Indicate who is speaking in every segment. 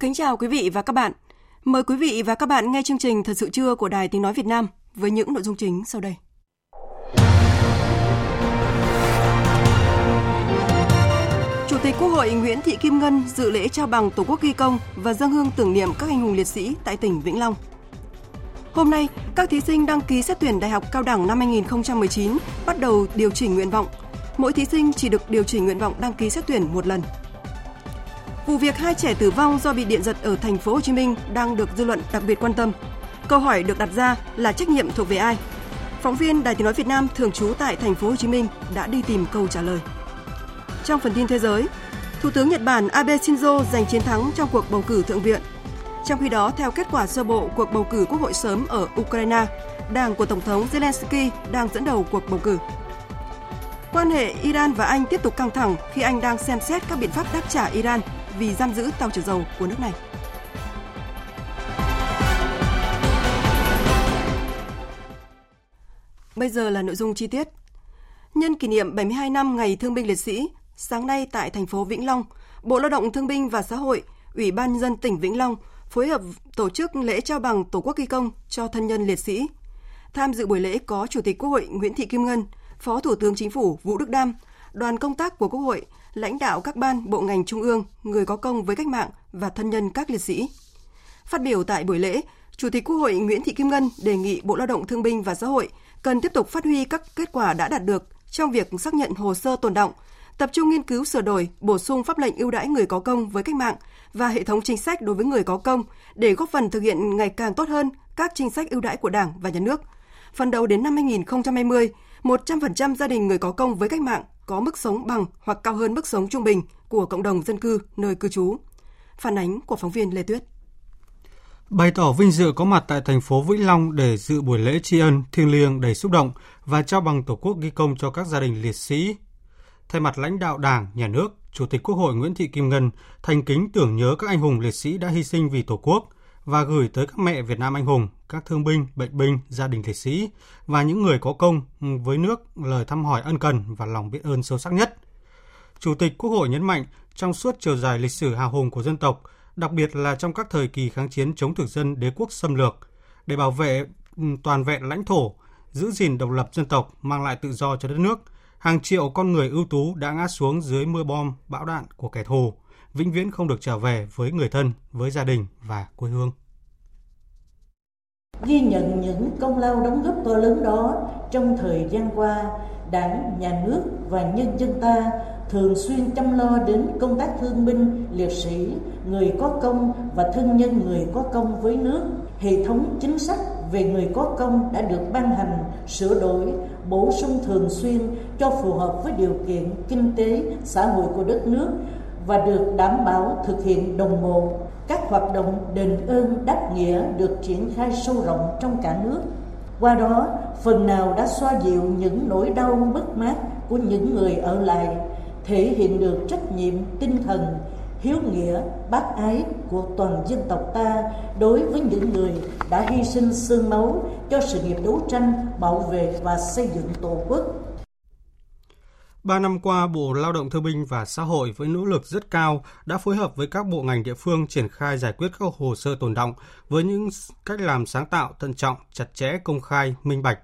Speaker 1: Kính chào quý vị và các bạn. Mời quý vị và các bạn nghe chương trình Thật sự trưa của Đài Tiếng Nói Việt Nam với những nội dung chính sau đây. Chủ tịch Quốc hội Nguyễn Thị Kim Ngân dự lễ trao bằng Tổ quốc ghi công và dân hương tưởng niệm các anh hùng liệt sĩ tại tỉnh Vĩnh Long. Hôm nay, các thí sinh đăng ký xét tuyển Đại học Cao đẳng năm 2019 bắt đầu điều chỉnh nguyện vọng. Mỗi thí sinh chỉ được điều chỉnh nguyện vọng đăng ký xét tuyển một lần. Vụ việc hai trẻ tử vong do bị điện giật ở thành phố Hồ Chí Minh đang được dư luận đặc biệt quan tâm. Câu hỏi được đặt ra là trách nhiệm thuộc về ai? Phóng viên Đài Tiếng nói Việt Nam thường trú tại thành phố Hồ Chí Minh đã đi tìm câu trả lời. Trong phần tin thế giới, Thủ tướng Nhật Bản Abe Shinzo giành chiến thắng trong cuộc bầu cử thượng viện. Trong khi đó, theo kết quả sơ bộ cuộc bầu cử quốc hội sớm ở Ukraine, đảng của Tổng thống Zelensky đang dẫn đầu cuộc bầu cử. Quan hệ Iran và Anh tiếp tục căng thẳng khi Anh đang xem xét các biện pháp đáp trả Iran vì giam giữ tàu chở dầu của nước này. Bây giờ là nội dung chi tiết. Nhân kỷ niệm 72 năm Ngày Thương binh Liệt sĩ, sáng nay tại thành phố Vĩnh Long, Bộ Lao động Thương binh và Xã hội, Ủy ban nhân dân tỉnh Vĩnh Long phối hợp tổ chức lễ trao bằng Tổ quốc ghi công cho thân nhân liệt sĩ. Tham dự buổi lễ có Chủ tịch Quốc hội Nguyễn Thị Kim Ngân, Phó Thủ tướng Chính phủ Vũ Đức Đam, đoàn công tác của Quốc hội, lãnh đạo các ban, bộ ngành trung ương, người có công với cách mạng và thân nhân các liệt sĩ. Phát biểu tại buổi lễ, Chủ tịch Quốc hội Nguyễn Thị Kim Ngân đề nghị Bộ Lao động Thương binh và Xã hội cần tiếp tục phát huy các kết quả đã đạt được trong việc xác nhận hồ sơ tồn động, tập trung nghiên cứu sửa đổi, bổ sung pháp lệnh ưu đãi người có công với cách mạng và hệ thống chính sách đối với người có công để góp phần thực hiện ngày càng tốt hơn các chính sách ưu đãi của Đảng và Nhà nước. Phần đầu đến năm 2020, 100% gia đình người có công với cách mạng có mức sống bằng hoặc cao hơn mức sống trung bình của cộng đồng dân cư nơi cư trú. Phản ánh của phóng viên Lê Tuyết.
Speaker 2: Bày tỏ vinh dự có mặt tại thành phố Vĩnh Long để dự buổi lễ tri ân thiêng liêng đầy xúc động và trao bằng Tổ quốc ghi công cho các gia đình liệt sĩ. Thay mặt lãnh đạo Đảng, Nhà nước, Chủ tịch Quốc hội Nguyễn Thị Kim Ngân thành kính tưởng nhớ các anh hùng liệt sĩ đã hy sinh vì Tổ quốc và gửi tới các mẹ Việt Nam anh hùng, các thương binh, bệnh binh, gia đình liệt sĩ và những người có công với nước lời thăm hỏi ân cần và lòng biết ơn sâu sắc nhất. Chủ tịch Quốc hội nhấn mạnh trong suốt chiều dài lịch sử hào hùng của dân tộc, đặc biệt là trong các thời kỳ kháng chiến chống thực dân đế quốc xâm lược, để bảo vệ toàn vẹn lãnh thổ, giữ gìn độc lập dân tộc, mang lại tự do cho đất nước, hàng triệu con người ưu tú đã ngã xuống dưới mưa bom, bão đạn của kẻ thù, vĩnh viễn không được trở về với người thân, với gia đình và quê hương.
Speaker 3: Ghi nhận những công lao đóng góp to lớn đó trong thời gian qua, Đảng, Nhà nước và nhân dân ta thường xuyên chăm lo đến công tác thương binh, liệt sĩ, người có công và thân nhân người có công với nước. Hệ thống chính sách về người có công đã được ban hành, sửa đổi, bổ sung thường xuyên cho phù hợp với điều kiện kinh tế, xã hội của đất nước và được đảm bảo thực hiện đồng bộ. Các hoạt động đền ơn đáp nghĩa được triển khai sâu rộng trong cả nước. Qua đó, phần nào đã xoa dịu những nỗi đau mất mát của những người ở lại, thể hiện được trách nhiệm tinh thần, hiếu nghĩa, bác ái của toàn dân tộc ta đối với những người đã hy sinh xương máu cho sự nghiệp đấu tranh, bảo vệ và xây dựng tổ quốc.
Speaker 2: Ba năm qua, Bộ Lao động Thương binh và Xã hội với nỗ lực rất cao đã phối hợp với các bộ ngành địa phương triển khai giải quyết các hồ sơ tồn động với những cách làm sáng tạo, thận trọng, chặt chẽ, công khai, minh bạch.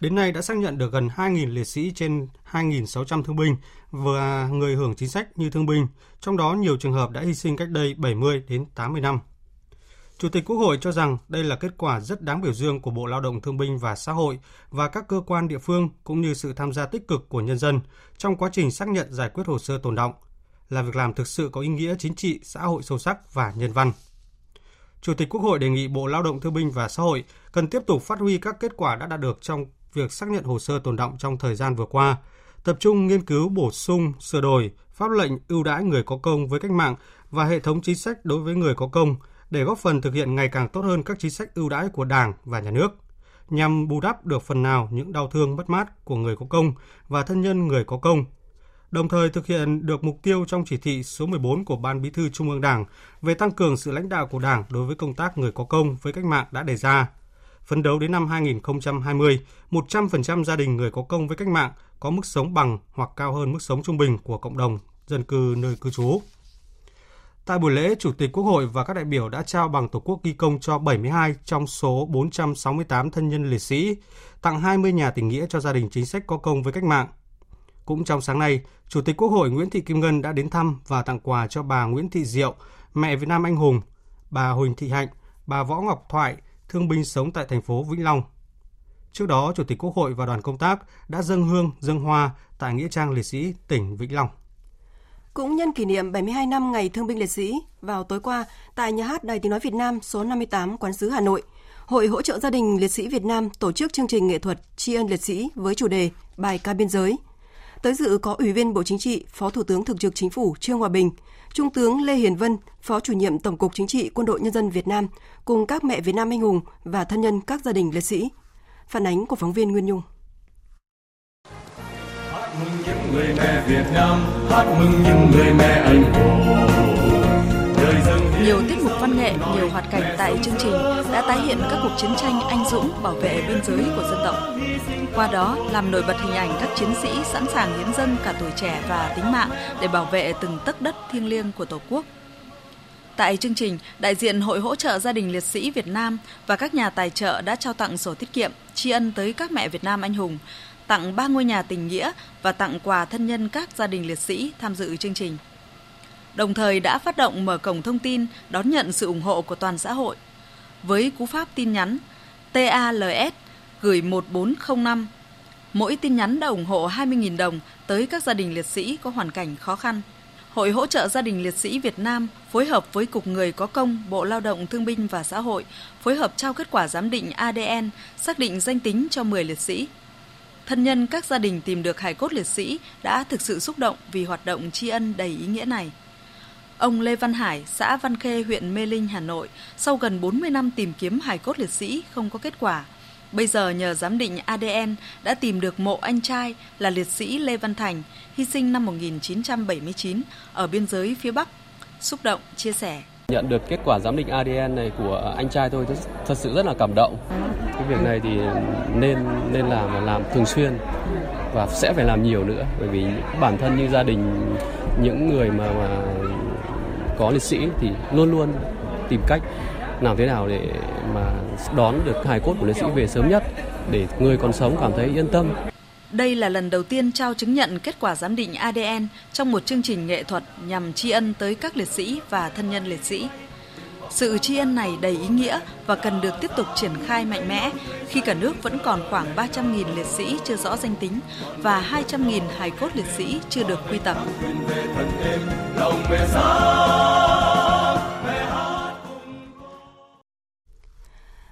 Speaker 2: Đến nay đã xác nhận được gần 2.000 liệt sĩ trên 2.600 thương binh và người hưởng chính sách như thương binh, trong đó nhiều trường hợp đã hy sinh cách đây 70 đến 80 năm. Chủ tịch Quốc hội cho rằng đây là kết quả rất đáng biểu dương của Bộ Lao động Thương binh và Xã hội và các cơ quan địa phương cũng như sự tham gia tích cực của nhân dân trong quá trình xác nhận giải quyết hồ sơ tồn động. là việc làm thực sự có ý nghĩa chính trị, xã hội sâu sắc và nhân văn. Chủ tịch Quốc hội đề nghị Bộ Lao động Thương binh và Xã hội cần tiếp tục phát huy các kết quả đã đạt được trong việc xác nhận hồ sơ tồn động trong thời gian vừa qua, tập trung nghiên cứu bổ sung, sửa đổi pháp lệnh ưu đãi người có công với cách mạng và hệ thống chính sách đối với người có công để góp phần thực hiện ngày càng tốt hơn các chính sách ưu đãi của Đảng và Nhà nước, nhằm bù đắp được phần nào những đau thương mất mát của người có công và thân nhân người có công đồng thời thực hiện được mục tiêu trong chỉ thị số 14 của Ban Bí thư Trung ương Đảng về tăng cường sự lãnh đạo của Đảng đối với công tác người có công với cách mạng đã đề ra. Phấn đấu đến năm 2020, 100% gia đình người có công với cách mạng có mức sống bằng hoặc cao hơn mức sống trung bình của cộng đồng dân cư nơi cư trú. Tại buổi lễ, Chủ tịch Quốc hội và các đại biểu đã trao bằng Tổ quốc ghi công cho 72 trong số 468 thân nhân liệt sĩ, tặng 20 nhà tình nghĩa cho gia đình chính sách có công với cách mạng. Cũng trong sáng nay, Chủ tịch Quốc hội Nguyễn Thị Kim Ngân đã đến thăm và tặng quà cho bà Nguyễn Thị Diệu, mẹ Việt Nam anh hùng, bà Huỳnh Thị Hạnh, bà Võ Ngọc Thoại, thương binh sống tại thành phố Vĩnh Long. Trước đó, Chủ tịch Quốc hội và đoàn công tác đã dâng hương, dâng hoa tại Nghĩa trang liệt sĩ tỉnh Vĩnh Long.
Speaker 1: Cũng nhân kỷ niệm 72 năm Ngày Thương binh Liệt sĩ, vào tối qua, tại Nhà hát Đài Tiếng Nói Việt Nam số 58 Quán sứ Hà Nội, Hội hỗ trợ gia đình liệt sĩ Việt Nam tổ chức chương trình nghệ thuật tri ân liệt sĩ với chủ đề Bài ca biên giới. Tới dự có Ủy viên Bộ Chính trị, Phó Thủ tướng Thường trực Chính phủ Trương Hòa Bình, Trung tướng Lê Hiền Vân, Phó chủ nhiệm Tổng cục Chính trị Quân đội Nhân dân Việt Nam, cùng các mẹ Việt Nam anh hùng và thân nhân các gia đình liệt sĩ. Phản ánh của phóng viên Nguyên Nhung
Speaker 4: người mẹ Việt Nam, hát mừng những người mẹ anh hùng.
Speaker 5: Nhiều tiết mục văn nghệ, nhiều hoạt cảnh tại chương trình đã tái hiện các cuộc chiến tranh anh dũng bảo vệ biên giới của dân tộc. Qua đó, làm nổi bật hình ảnh các chiến sĩ sẵn sàng hiến dân cả tuổi trẻ và tính mạng để bảo vệ từng tấc đất thiêng liêng của Tổ quốc. Tại chương trình, đại diện Hội hỗ trợ gia đình liệt sĩ Việt Nam và các nhà tài trợ đã trao tặng sổ tiết kiệm tri ân tới các mẹ Việt Nam anh hùng, tặng 3 ngôi nhà tình nghĩa và tặng quà thân nhân các gia đình liệt sĩ tham dự chương trình. Đồng thời đã phát động mở cổng thông tin đón nhận sự ủng hộ của toàn xã hội. Với cú pháp tin nhắn TALS gửi 1405, mỗi tin nhắn đã ủng hộ 20.000 đồng tới các gia đình liệt sĩ có hoàn cảnh khó khăn. Hội hỗ trợ gia đình liệt sĩ Việt Nam phối hợp với Cục Người có công, Bộ Lao động Thương binh và Xã hội phối hợp trao kết quả giám định ADN, xác định danh tính cho 10 liệt sĩ thân nhân các gia đình tìm được hài cốt liệt sĩ đã thực sự xúc động vì hoạt động tri ân đầy ý nghĩa này. Ông Lê Văn Hải, xã Văn Khê, huyện Mê Linh, Hà Nội, sau gần 40 năm tìm kiếm hài cốt liệt sĩ không có kết quả. Bây giờ nhờ giám định ADN đã tìm được mộ anh trai là liệt sĩ Lê Văn Thành, hy sinh năm 1979 ở biên giới phía Bắc. Xúc động, chia sẻ.
Speaker 6: Nhận được kết quả giám định ADN này của anh trai tôi thật sự rất là cảm động. Cái việc này thì nên nên làm và làm thường xuyên và sẽ phải làm nhiều nữa bởi vì bản thân như gia đình những người mà, mà có liệt sĩ thì luôn luôn tìm cách làm thế nào để mà đón được hài cốt của liệt sĩ về sớm nhất để người còn sống cảm thấy yên tâm.
Speaker 5: Đây là lần đầu tiên trao chứng nhận kết quả giám định ADN trong một chương trình nghệ thuật nhằm tri ân tới các liệt sĩ và thân nhân liệt sĩ. Sự tri ân này đầy ý nghĩa và cần được tiếp tục triển khai mạnh mẽ khi cả nước vẫn còn khoảng 300.000 liệt sĩ chưa rõ danh tính và 200.000 hài cốt liệt sĩ chưa được quy tập.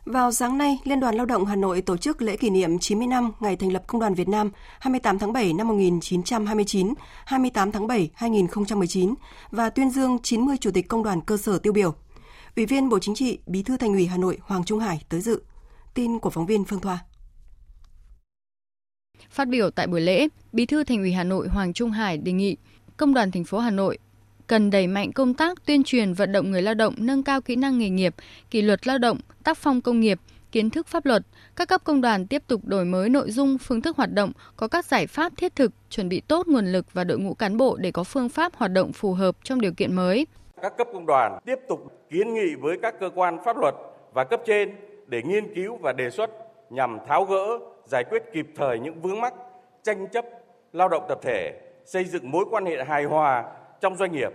Speaker 1: Vào sáng nay, Liên đoàn Lao động Hà Nội tổ chức lễ kỷ niệm 90 năm ngày thành lập Công đoàn Việt Nam 28 tháng 7 năm 1929, 28 tháng 7 2019 và tuyên dương 90 chủ tịch công đoàn cơ sở tiêu biểu. Ủy viên Bộ Chính trị, Bí thư Thành ủy Hà Nội Hoàng Trung Hải tới dự. Tin của phóng viên Phương Thoa.
Speaker 7: Phát biểu tại buổi lễ, Bí thư Thành ủy Hà Nội Hoàng Trung Hải đề nghị Công đoàn thành phố Hà Nội cần đẩy mạnh công tác tuyên truyền vận động người lao động nâng cao kỹ năng nghề nghiệp, kỷ luật lao động, tác phong công nghiệp, kiến thức pháp luật, các cấp công đoàn tiếp tục đổi mới nội dung, phương thức hoạt động, có các giải pháp thiết thực, chuẩn bị tốt nguồn lực và đội ngũ cán bộ để có phương pháp hoạt động phù hợp trong điều kiện mới.
Speaker 8: Các cấp công đoàn tiếp tục kiến nghị với các cơ quan pháp luật và cấp trên để nghiên cứu và đề xuất nhằm tháo gỡ, giải quyết kịp thời những vướng mắc, tranh chấp lao động tập thể, xây dựng mối quan hệ hài hòa trong doanh nghiệp,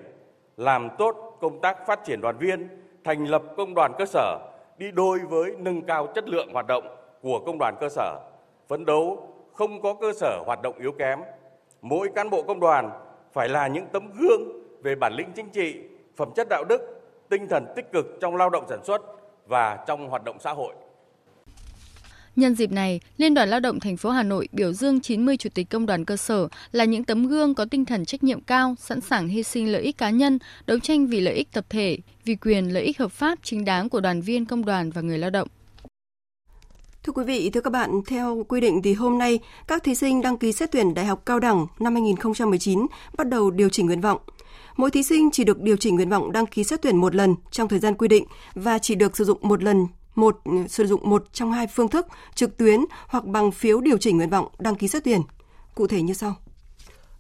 Speaker 8: làm tốt công tác phát triển đoàn viên, thành lập công đoàn cơ sở đi đôi với nâng cao chất lượng hoạt động của công đoàn cơ sở, phấn đấu không có cơ sở hoạt động yếu kém. Mỗi cán bộ công đoàn phải là những tấm gương về bản lĩnh chính trị, phẩm chất đạo đức, tinh thần tích cực trong lao động sản xuất và trong hoạt động xã hội.
Speaker 7: Nhân dịp này, Liên đoàn Lao động thành phố Hà Nội biểu dương 90 chủ tịch công đoàn cơ sở là những tấm gương có tinh thần trách nhiệm cao, sẵn sàng hy sinh lợi ích cá nhân, đấu tranh vì lợi ích tập thể, vì quyền lợi ích hợp pháp chính đáng của đoàn viên công đoàn và người lao động.
Speaker 1: Thưa quý vị, thưa các bạn, theo quy định thì hôm nay các thí sinh đăng ký xét tuyển Đại học Cao đẳng năm 2019 bắt đầu điều chỉnh nguyện vọng. Mỗi thí sinh chỉ được điều chỉnh nguyện vọng đăng ký xét tuyển một lần trong thời gian quy định và chỉ được sử dụng một lần một, sử dụng một trong hai phương thức, trực tuyến hoặc bằng phiếu điều chỉnh nguyện vọng đăng ký xét tuyển. Cụ thể như sau.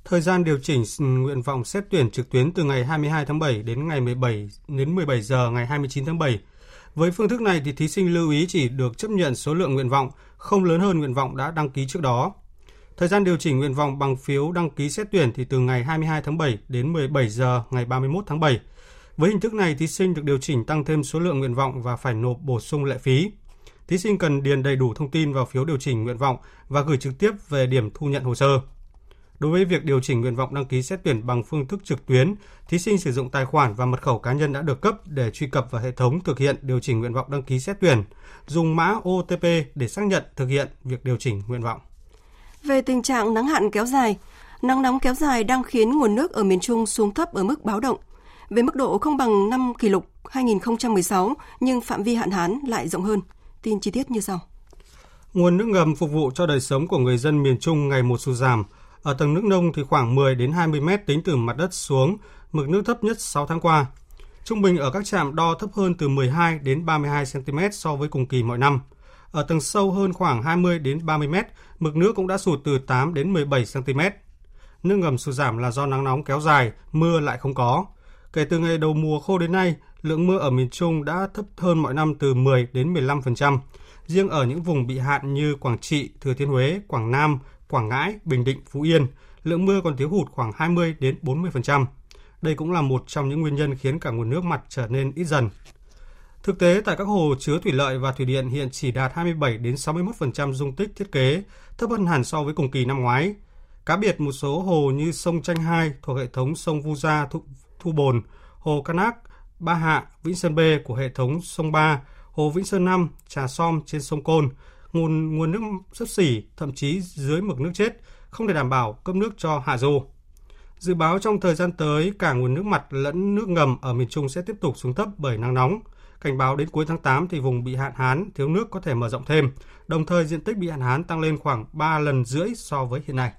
Speaker 2: Thời gian điều chỉnh nguyện vọng xét tuyển trực tuyến từ ngày 22 tháng 7 đến ngày 17 đến 17 giờ ngày 29 tháng 7. Với phương thức này thì thí sinh lưu ý chỉ được chấp nhận số lượng nguyện vọng, không lớn hơn nguyện vọng đã đăng ký trước đó. Thời gian điều chỉnh nguyện vọng bằng phiếu đăng ký xét tuyển thì từ ngày 22 tháng 7 đến 17 giờ ngày 31 tháng 7. Với hình thức này, thí sinh được điều chỉnh tăng thêm số lượng nguyện vọng và phải nộp bổ sung lệ phí. Thí sinh cần điền đầy đủ thông tin vào phiếu điều chỉnh nguyện vọng và gửi trực tiếp về điểm thu nhận hồ sơ. Đối với việc điều chỉnh nguyện vọng đăng ký xét tuyển bằng phương thức trực tuyến, thí sinh sử dụng tài khoản và mật khẩu cá nhân đã được cấp để truy cập vào hệ thống thực hiện điều chỉnh nguyện vọng đăng ký xét tuyển, dùng mã OTP để xác nhận thực hiện việc điều chỉnh nguyện vọng.
Speaker 1: Về tình trạng nắng hạn kéo dài, nắng nóng kéo dài đang khiến nguồn nước ở miền Trung xuống thấp ở mức báo động. Về mức độ không bằng năm kỷ lục 2016, nhưng phạm vi hạn hán lại rộng hơn. Tin chi tiết như sau.
Speaker 2: Nguồn nước ngầm phục vụ cho đời sống của người dân miền Trung ngày một sụt giảm. Ở tầng nước nông thì khoảng 10 đến 20 mét tính từ mặt đất xuống, mực nước thấp nhất 6 tháng qua. Trung bình ở các trạm đo thấp hơn từ 12 đến 32 cm so với cùng kỳ mọi năm. Ở tầng sâu hơn khoảng 20 đến 30 mét, mực nước cũng đã sụt từ 8 đến 17 cm. Nước ngầm sụt giảm là do nắng nóng kéo dài, mưa lại không có. Kể từ ngày đầu mùa khô đến nay, lượng mưa ở miền Trung đã thấp hơn mọi năm từ 10 đến 15%. Riêng ở những vùng bị hạn như Quảng Trị, Thừa Thiên Huế, Quảng Nam, Quảng Ngãi, Bình Định, Phú Yên, lượng mưa còn thiếu hụt khoảng 20 đến 40%. Đây cũng là một trong những nguyên nhân khiến cả nguồn nước mặt trở nên ít dần. Thực tế tại các hồ chứa thủy lợi và thủy điện hiện chỉ đạt 27 đến 61% dung tích thiết kế, thấp hơn hẳn so với cùng kỳ năm ngoái. Cá biệt một số hồ như sông Tranh 2 thuộc hệ thống sông Vu Gia, Thu, Bồn, hồ Canác, Ba Hạ, Vĩnh Sơn B của hệ thống sông Ba, hồ Vĩnh Sơn 5, Trà Som trên sông Côn, nguồn nguồn nước sấp xỉ, thậm chí dưới mực nước chết, không thể đảm bảo cấp nước cho hạ du. Dự báo trong thời gian tới, cả nguồn nước mặt lẫn nước ngầm ở miền Trung sẽ tiếp tục xuống thấp bởi nắng nóng. Cảnh báo đến cuối tháng 8 thì vùng bị hạn hán, thiếu nước có thể mở rộng thêm. Đồng thời diện tích bị hạn hán tăng lên khoảng 3 lần rưỡi so với hiện nay.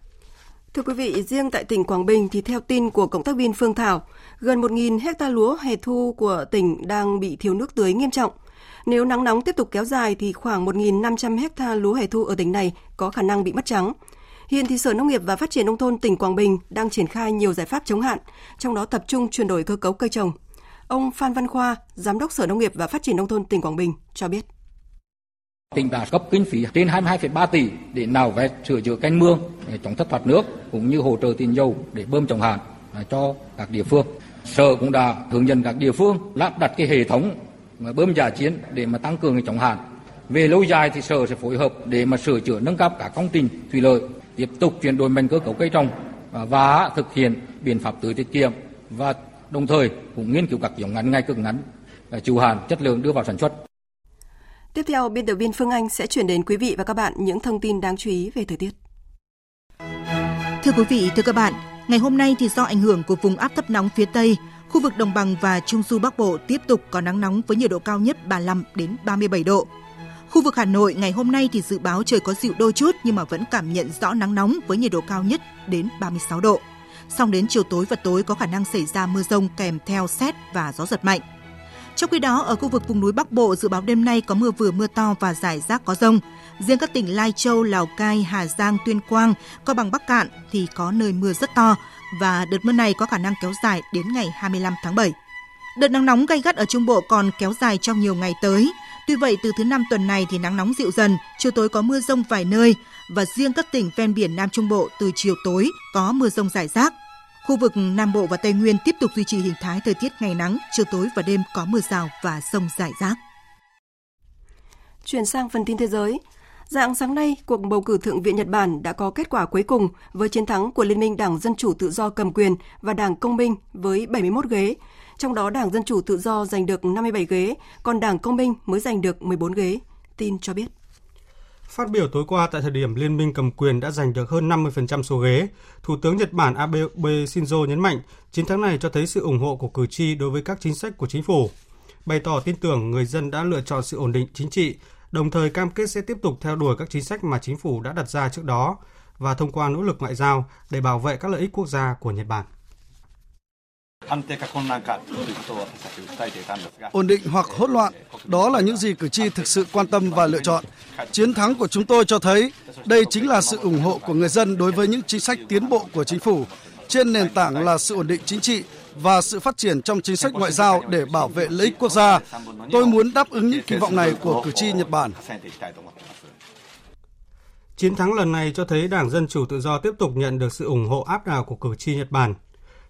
Speaker 1: Thưa quý vị, riêng tại tỉnh Quảng Bình thì theo tin của cộng tác viên Phương Thảo, gần 1.000 hecta lúa hè thu của tỉnh đang bị thiếu nước tưới nghiêm trọng. Nếu nắng nóng tiếp tục kéo dài thì khoảng 1.500 hecta lúa hè thu ở tỉnh này có khả năng bị mất trắng. Hiện thì Sở Nông nghiệp và Phát triển Nông thôn tỉnh Quảng Bình đang triển khai nhiều giải pháp chống hạn, trong đó tập trung chuyển đổi cơ cấu cây trồng. Ông Phan Văn Khoa, Giám đốc Sở Nông nghiệp và Phát triển Nông thôn tỉnh Quảng Bình cho biết.
Speaker 9: Tỉnh đã cấp kinh phí trên 22,3 tỷ để nào vét sửa chữa canh mương, để chống thất thoát nước cũng như hỗ trợ tiền dầu để bơm trồng hạn à, cho các địa phương. Sở cũng đã hướng dẫn các địa phương lắp đặt cái hệ thống bơm giả chiến để mà tăng cường cái chống hạn. Về lâu dài thì sở sẽ phối hợp để mà sửa chữa nâng cấp các công trình thủy lợi, tiếp tục chuyển đổi mạnh cơ cấu cây trồng à, và thực hiện biện pháp tưới tiết kiệm và đồng thời cũng nghiên cứu các giống ngắn ngay cực ngắn à, chủ hạn chất lượng đưa vào sản xuất.
Speaker 1: Tiếp theo, biên tập viên Phương Anh sẽ chuyển đến quý vị và các bạn những thông tin đáng chú ý về thời tiết.
Speaker 10: Thưa quý vị, thưa các bạn, ngày hôm nay thì do ảnh hưởng của vùng áp thấp nóng phía Tây, khu vực đồng bằng và trung du Bắc Bộ tiếp tục có nắng nóng với nhiệt độ cao nhất 35 đến 37 độ. Khu vực Hà Nội ngày hôm nay thì dự báo trời có dịu đôi chút nhưng mà vẫn cảm nhận rõ nắng nóng với nhiệt độ cao nhất đến 36 độ. Song đến chiều tối và tối có khả năng xảy ra mưa rông kèm theo xét và gió giật mạnh. Trong khi đó, ở khu vực vùng núi Bắc Bộ dự báo đêm nay có mưa vừa mưa to và rải rác có rông. Riêng các tỉnh Lai Châu, Lào Cai, Hà Giang, Tuyên Quang, Cao Bằng Bắc Cạn thì có nơi mưa rất to và đợt mưa này có khả năng kéo dài đến ngày 25 tháng 7. Đợt nắng nóng gay gắt ở Trung Bộ còn kéo dài trong nhiều ngày tới. Tuy vậy, từ thứ năm tuần này thì nắng nóng dịu dần, chiều tối có mưa rông vài nơi và riêng các tỉnh ven biển Nam Trung Bộ từ chiều tối có mưa rông rải rác. Khu vực Nam Bộ và Tây Nguyên tiếp tục duy trì hình thái thời tiết ngày nắng, chiều tối và đêm có mưa rào và rông rải rác.
Speaker 1: Chuyển sang phần tin thế giới. Dạng sáng nay, cuộc bầu cử Thượng viện Nhật Bản đã có kết quả cuối cùng với chiến thắng của Liên minh Đảng Dân Chủ Tự do cầm quyền và Đảng Công minh với 71 ghế. Trong đó Đảng Dân Chủ Tự do giành được 57 ghế, còn Đảng Công minh mới giành được 14 ghế. Tin cho biết.
Speaker 2: Phát biểu tối qua tại thời điểm Liên minh cầm quyền đã giành được hơn 50% số ghế, Thủ tướng Nhật Bản Abe Shinzo nhấn mạnh chiến thắng này cho thấy sự ủng hộ của cử tri đối với các chính sách của chính phủ. Bày tỏ tin tưởng người dân đã lựa chọn sự ổn định chính trị, đồng thời cam kết sẽ tiếp tục theo đuổi các chính sách mà chính phủ đã đặt ra trước đó và thông qua nỗ lực ngoại giao để bảo vệ các lợi ích quốc gia của Nhật Bản.
Speaker 11: Ổn định hoặc hỗn loạn, đó là những gì cử tri thực sự quan tâm và lựa chọn. Chiến thắng của chúng tôi cho thấy đây chính là sự ủng hộ của người dân đối với những chính sách tiến bộ của chính phủ trên nền tảng là sự ổn định chính trị và sự phát triển trong chính sách ngoại giao để bảo vệ lợi ích quốc gia. Tôi muốn đáp ứng những kỳ vọng này của cử tri Nhật Bản.
Speaker 2: Chiến thắng lần này cho thấy Đảng Dân Chủ Tự do tiếp tục nhận được sự ủng hộ áp đảo của cử tri Nhật Bản.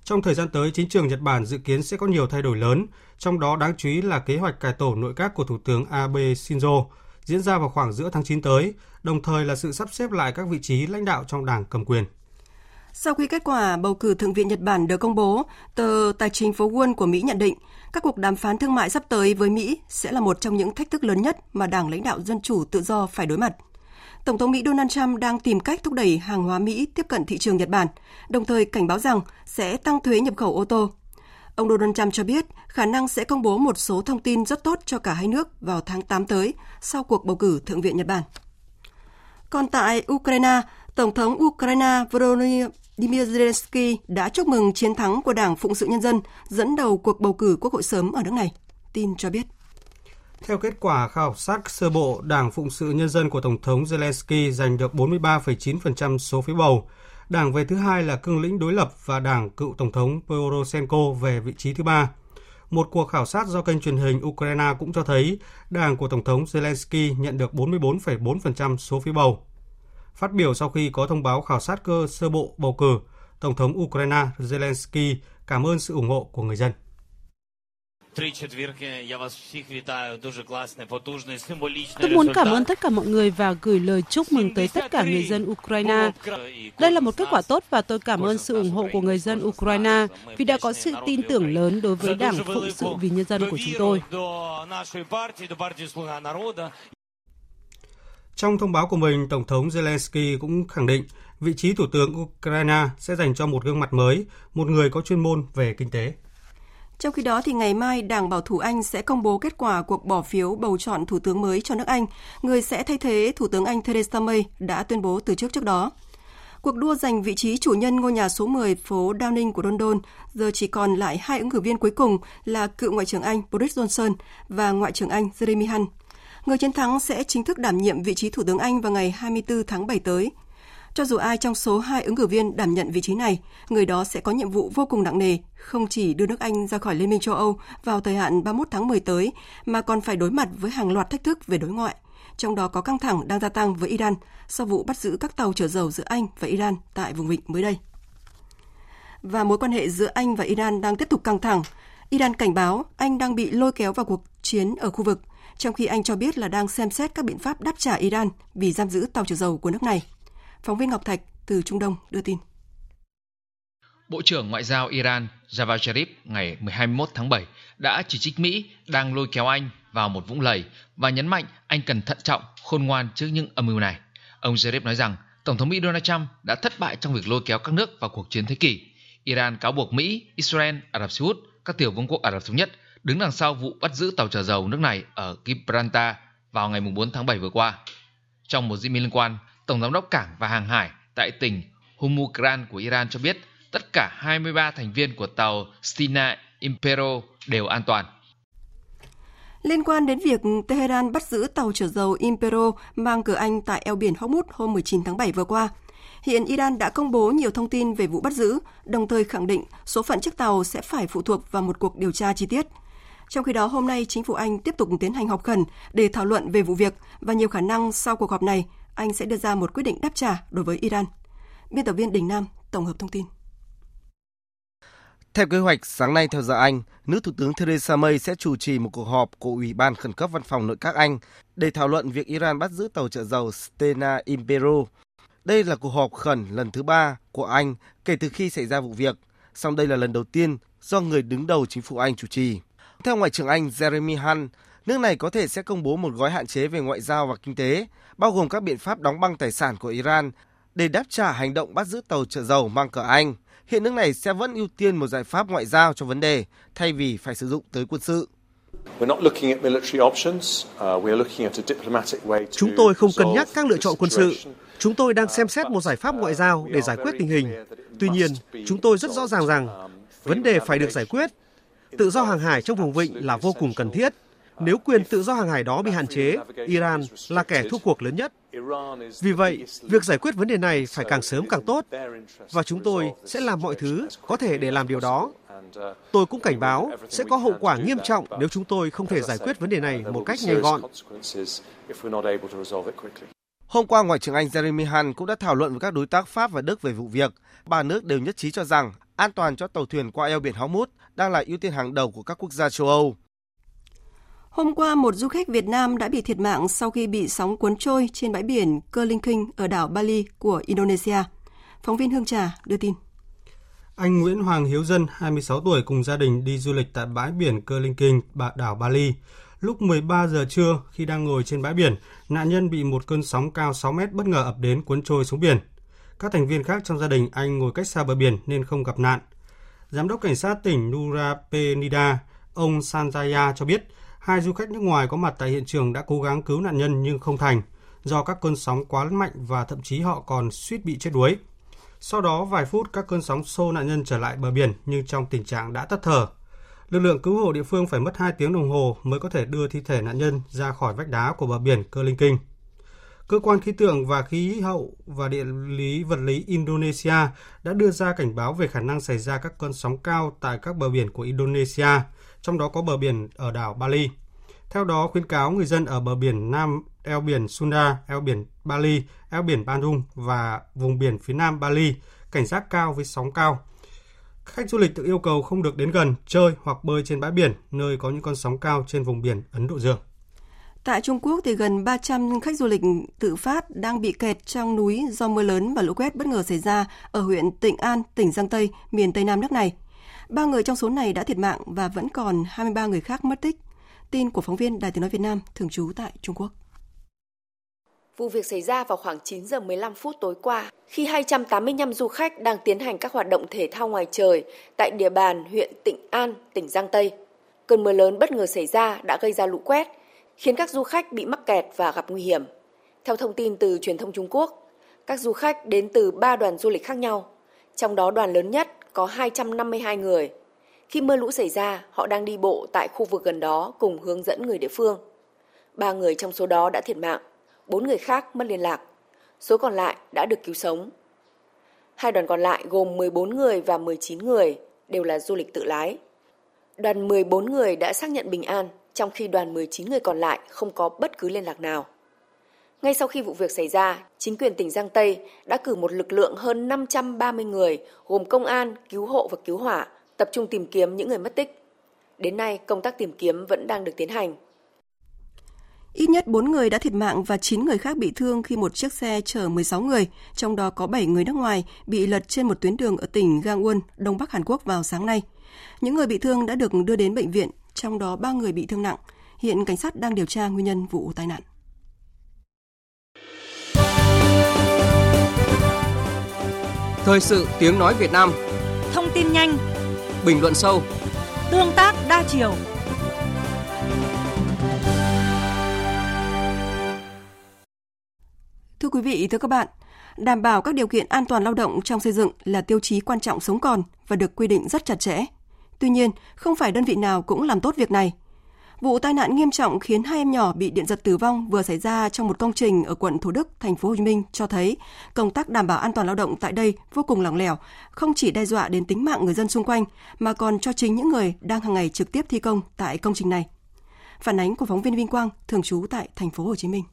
Speaker 2: Trong thời gian tới, chính trường Nhật Bản dự kiến sẽ có nhiều thay đổi lớn, trong đó đáng chú ý là kế hoạch cải tổ nội các của Thủ tướng Abe Shinzo diễn ra vào khoảng giữa tháng 9 tới, đồng thời là sự sắp xếp lại các vị trí lãnh đạo trong đảng cầm quyền.
Speaker 1: Sau khi kết quả bầu cử Thượng viện Nhật Bản được công bố, tờ Tài chính phố Wall của Mỹ nhận định các cuộc đàm phán thương mại sắp tới với Mỹ sẽ là một trong những thách thức lớn nhất mà Đảng lãnh đạo Dân Chủ Tự do phải đối mặt. Tổng thống Mỹ Donald Trump đang tìm cách thúc đẩy hàng hóa Mỹ tiếp cận thị trường Nhật Bản, đồng thời cảnh báo rằng sẽ tăng thuế nhập khẩu ô tô. Ông Donald Trump cho biết khả năng sẽ công bố một số thông tin rất tốt cho cả hai nước vào tháng 8 tới sau cuộc bầu cử Thượng viện Nhật Bản. Còn tại Ukraine, Tổng thống Ukraine Volodymyr Zelensky đã chúc mừng chiến thắng của Đảng Phụng sự Nhân dân dẫn đầu cuộc bầu cử quốc hội sớm ở nước này. Tin cho biết.
Speaker 2: Theo kết quả khảo sát sơ bộ, Đảng Phụng sự Nhân dân của Tổng thống Zelensky giành được 43,9% số phiếu bầu. Đảng về thứ hai là cương lĩnh đối lập và Đảng cựu Tổng thống Poroshenko về vị trí thứ ba. Một cuộc khảo sát do kênh truyền hình Ukraine cũng cho thấy Đảng của Tổng thống Zelensky nhận được 44,4% số phiếu bầu. Phát biểu sau khi có thông báo khảo sát cơ sơ bộ bầu cử, Tổng thống Ukraine Zelensky cảm ơn sự ủng hộ của người dân.
Speaker 12: Tôi muốn cảm ơn tất cả mọi người và gửi lời chúc mừng tới tất cả người dân Ukraine. Đây là một kết quả tốt và tôi cảm ơn sự ủng hộ của người dân Ukraine vì đã có sự tin tưởng lớn đối với Đảng Phụng sự vì Nhân dân của chúng tôi.
Speaker 2: Trong thông báo của mình, Tổng thống Zelensky cũng khẳng định vị trí Thủ tướng Ukraine sẽ dành cho một gương mặt mới, một người có chuyên môn về kinh tế.
Speaker 1: Trong khi đó, thì ngày mai, Đảng Bảo thủ Anh sẽ công bố kết quả cuộc bỏ phiếu bầu chọn Thủ tướng mới cho nước Anh, người sẽ thay thế Thủ tướng Anh Theresa May đã tuyên bố từ trước trước đó. Cuộc đua giành vị trí chủ nhân ngôi nhà số 10 phố Downing của London giờ chỉ còn lại hai ứng cử viên cuối cùng là cựu Ngoại trưởng Anh Boris Johnson và Ngoại trưởng Anh Jeremy Hunt. Người chiến thắng sẽ chính thức đảm nhiệm vị trí Thủ tướng Anh vào ngày 24 tháng 7 tới. Cho dù ai trong số hai ứng cử viên đảm nhận vị trí này, người đó sẽ có nhiệm vụ vô cùng nặng nề, không chỉ đưa nước Anh ra khỏi Liên minh châu Âu vào thời hạn 31 tháng 10 tới, mà còn phải đối mặt với hàng loạt thách thức về đối ngoại, trong đó có căng thẳng đang gia tăng với Iran sau vụ bắt giữ các tàu chở dầu giữa Anh và Iran tại vùng vịnh mới đây. Và mối quan hệ giữa Anh và Iran đang tiếp tục căng thẳng. Iran cảnh báo Anh đang bị lôi kéo vào cuộc chiến ở khu vực, trong khi Anh cho biết là đang xem xét các biện pháp đáp trả Iran vì giam giữ tàu chở dầu của nước này. Phóng viên Ngọc Thạch từ Trung Đông đưa tin.
Speaker 13: Bộ trưởng Ngoại giao Iran Javad Zarif ngày 21 tháng 7 đã chỉ trích Mỹ đang lôi kéo Anh vào một vũng lầy và nhấn mạnh anh cần thận trọng, khôn ngoan trước những âm mưu này. Ông Zarif nói rằng Tổng thống Mỹ Donald Trump đã thất bại trong việc lôi kéo các nước vào cuộc chiến thế kỷ. Iran cáo buộc Mỹ, Israel, Ả Rập Xê Út, các tiểu vương quốc Ả Rập thống nhất đứng đằng sau vụ bắt giữ tàu chở dầu nước này ở Gibraltar vào ngày 4 tháng 7 vừa qua. Trong một diễn biến liên quan, Tổng giám đốc cảng và hàng hải tại tỉnh Humukran của Iran cho biết tất cả 23 thành viên của tàu Stina Impero đều an toàn.
Speaker 1: Liên quan đến việc Tehran bắt giữ tàu chở dầu Impero mang cờ Anh tại eo biển Hormuz hôm 19 tháng 7 vừa qua, hiện Iran đã công bố nhiều thông tin về vụ bắt giữ, đồng thời khẳng định số phận chiếc tàu sẽ phải phụ thuộc vào một cuộc điều tra chi tiết. Trong khi đó, hôm nay, chính phủ Anh tiếp tục tiến hành họp khẩn để thảo luận về vụ việc và nhiều khả năng sau cuộc họp này, anh sẽ đưa ra một quyết định đáp trả đối với Iran. Biên tập viên Đình Nam tổng hợp thông tin.
Speaker 14: Theo kế hoạch, sáng nay theo giờ Anh, nữ Thủ tướng Theresa May sẽ chủ trì một cuộc họp của Ủy ban khẩn cấp văn phòng nội các Anh để thảo luận việc Iran bắt giữ tàu chở dầu Stena Impero. Đây là cuộc họp khẩn lần thứ ba của Anh kể từ khi xảy ra vụ việc, song đây là lần đầu tiên do người đứng đầu chính phủ Anh chủ trì. Theo Ngoại trưởng Anh Jeremy Hunt, nước này có thể sẽ công bố một gói hạn chế về ngoại giao và kinh tế, bao gồm các biện pháp đóng băng tài sản của Iran để đáp trả hành động bắt giữ tàu chở dầu mang cờ Anh. Hiện nước này sẽ vẫn ưu tiên một giải pháp ngoại giao cho vấn đề thay vì phải sử dụng tới quân sự.
Speaker 15: Chúng tôi không cân nhắc các lựa chọn quân sự. Chúng tôi đang xem xét một giải pháp ngoại giao để giải quyết tình hình. Tuy nhiên, chúng tôi rất rõ ràng rằng vấn đề phải được giải quyết. Tự do hàng hải trong vùng vịnh là vô cùng cần thiết. Nếu quyền tự do hàng hải đó bị hạn chế, Iran là kẻ thua cuộc lớn nhất. Vì vậy, việc giải quyết vấn đề này phải càng sớm càng tốt và chúng tôi sẽ làm mọi thứ có thể để làm điều đó. Tôi cũng cảnh báo sẽ có hậu quả nghiêm trọng nếu chúng tôi không thể giải quyết vấn đề này một cách nhanh gọn.
Speaker 14: Hôm qua, Ngoại trưởng Anh Jeremy Hunt cũng đã thảo luận với các đối tác Pháp và Đức về vụ việc. Ba nước đều nhất trí cho rằng an toàn cho tàu thuyền qua eo biển Hormuz đang là ưu tiên hàng đầu của các quốc gia châu Âu.
Speaker 1: Hôm qua, một du khách Việt Nam đã bị thiệt mạng sau khi bị sóng cuốn trôi trên bãi biển Kerlingking ở đảo Bali của Indonesia. Phóng viên Hương Trà đưa tin.
Speaker 2: Anh Nguyễn Hoàng Hiếu Dân, 26 tuổi cùng gia đình đi du lịch tại bãi biển Kerlinking, đảo Bali. Lúc 13 giờ trưa, khi đang ngồi trên bãi biển, nạn nhân bị một cơn sóng cao 6 mét bất ngờ ập đến cuốn trôi xuống biển. Các thành viên khác trong gia đình anh ngồi cách xa bờ biển nên không gặp nạn. Giám đốc cảnh sát tỉnh Nura Penida, ông Sanjaya cho biết, hai du khách nước ngoài có mặt tại hiện trường đã cố gắng cứu nạn nhân nhưng không thành, do các cơn sóng quá mạnh và thậm chí họ còn suýt bị chết đuối. Sau đó vài phút các cơn sóng xô nạn nhân trở lại bờ biển nhưng trong tình trạng đã tắt thở. Lực lượng cứu hộ địa phương phải mất 2 tiếng đồng hồ mới có thể đưa thi thể nạn nhân ra khỏi vách đá của bờ biển Cơ Linh Kinh. Cơ quan khí tượng và khí hậu và địa lý vật lý Indonesia đã đưa ra cảnh báo về khả năng xảy ra các cơn sóng cao tại các bờ biển của Indonesia, trong đó có bờ biển ở đảo Bali. Theo đó, khuyến cáo người dân ở bờ biển Nam eo biển Sunda, eo biển Bali, eo biển Bandung và vùng biển phía Nam Bali cảnh giác cao với sóng cao. Khách du lịch được yêu cầu không được đến gần, chơi hoặc bơi trên bãi biển, nơi có những con sóng cao trên vùng biển Ấn Độ Dương.
Speaker 1: Tại Trung Quốc thì gần 300 khách du lịch tự phát đang bị kẹt trong núi do mưa lớn và lũ quét bất ngờ xảy ra ở huyện Tịnh An, tỉnh Giang Tây, miền Tây Nam nước này. Ba người trong số này đã thiệt mạng và vẫn còn 23 người khác mất tích. Tin của phóng viên Đài Tiếng Nói Việt Nam thường trú tại Trung Quốc.
Speaker 16: Vụ việc xảy ra vào khoảng 9 giờ 15 phút tối qua, khi 285 du khách đang tiến hành các hoạt động thể thao ngoài trời tại địa bàn huyện Tịnh An, tỉnh Giang Tây. Cơn mưa lớn bất ngờ xảy ra đã gây ra lũ quét, khiến các du khách bị mắc kẹt và gặp nguy hiểm. Theo thông tin từ truyền thông Trung Quốc, các du khách đến từ 3 đoàn du lịch khác nhau, trong đó đoàn lớn nhất có 252 người. Khi mưa lũ xảy ra, họ đang đi bộ tại khu vực gần đó cùng hướng dẫn người địa phương. Ba người trong số đó đã thiệt mạng, bốn người khác mất liên lạc. Số còn lại đã được cứu sống. Hai đoàn còn lại gồm 14 người và 19 người, đều là du lịch tự lái. Đoàn 14 người đã xác nhận bình an, trong khi đoàn 19 người còn lại không có bất cứ liên lạc nào. Ngay sau khi vụ việc xảy ra, chính quyền tỉnh Giang Tây đã cử một lực lượng hơn 530 người, gồm công an, cứu hộ và cứu hỏa, tập trung tìm kiếm những người mất tích. Đến nay, công tác tìm kiếm vẫn đang được tiến hành.
Speaker 1: Ít nhất 4 người đã thiệt mạng và 9 người khác bị thương khi một chiếc xe chở 16 người, trong đó có 7 người nước ngoài, bị lật trên một tuyến đường ở tỉnh Gangwon, Đông Bắc Hàn Quốc vào sáng nay. Những người bị thương đã được đưa đến bệnh viện, trong đó 3 người bị thương nặng. Hiện cảnh sát đang điều tra nguyên nhân vụ tai nạn.
Speaker 17: Thời sự tiếng nói Việt Nam
Speaker 18: Thông tin nhanh
Speaker 17: Bình luận sâu
Speaker 18: Tương tác đa chiều
Speaker 1: Thưa quý vị, thưa các bạn, đảm bảo các điều kiện an toàn lao động trong xây dựng là tiêu chí quan trọng sống còn và được quy định rất chặt chẽ. Tuy nhiên, không phải đơn vị nào cũng làm tốt việc này. Vụ tai nạn nghiêm trọng khiến hai em nhỏ bị điện giật tử vong vừa xảy ra trong một công trình ở quận Thủ Đức, thành phố Hồ Chí Minh cho thấy công tác đảm bảo an toàn lao động tại đây vô cùng lỏng lẻo, không chỉ đe dọa đến tính mạng người dân xung quanh mà còn cho chính những người đang hàng ngày trực tiếp thi công tại công trình này. Phản ánh của phóng viên Vinh Quang thường trú tại thành phố Hồ Chí Minh.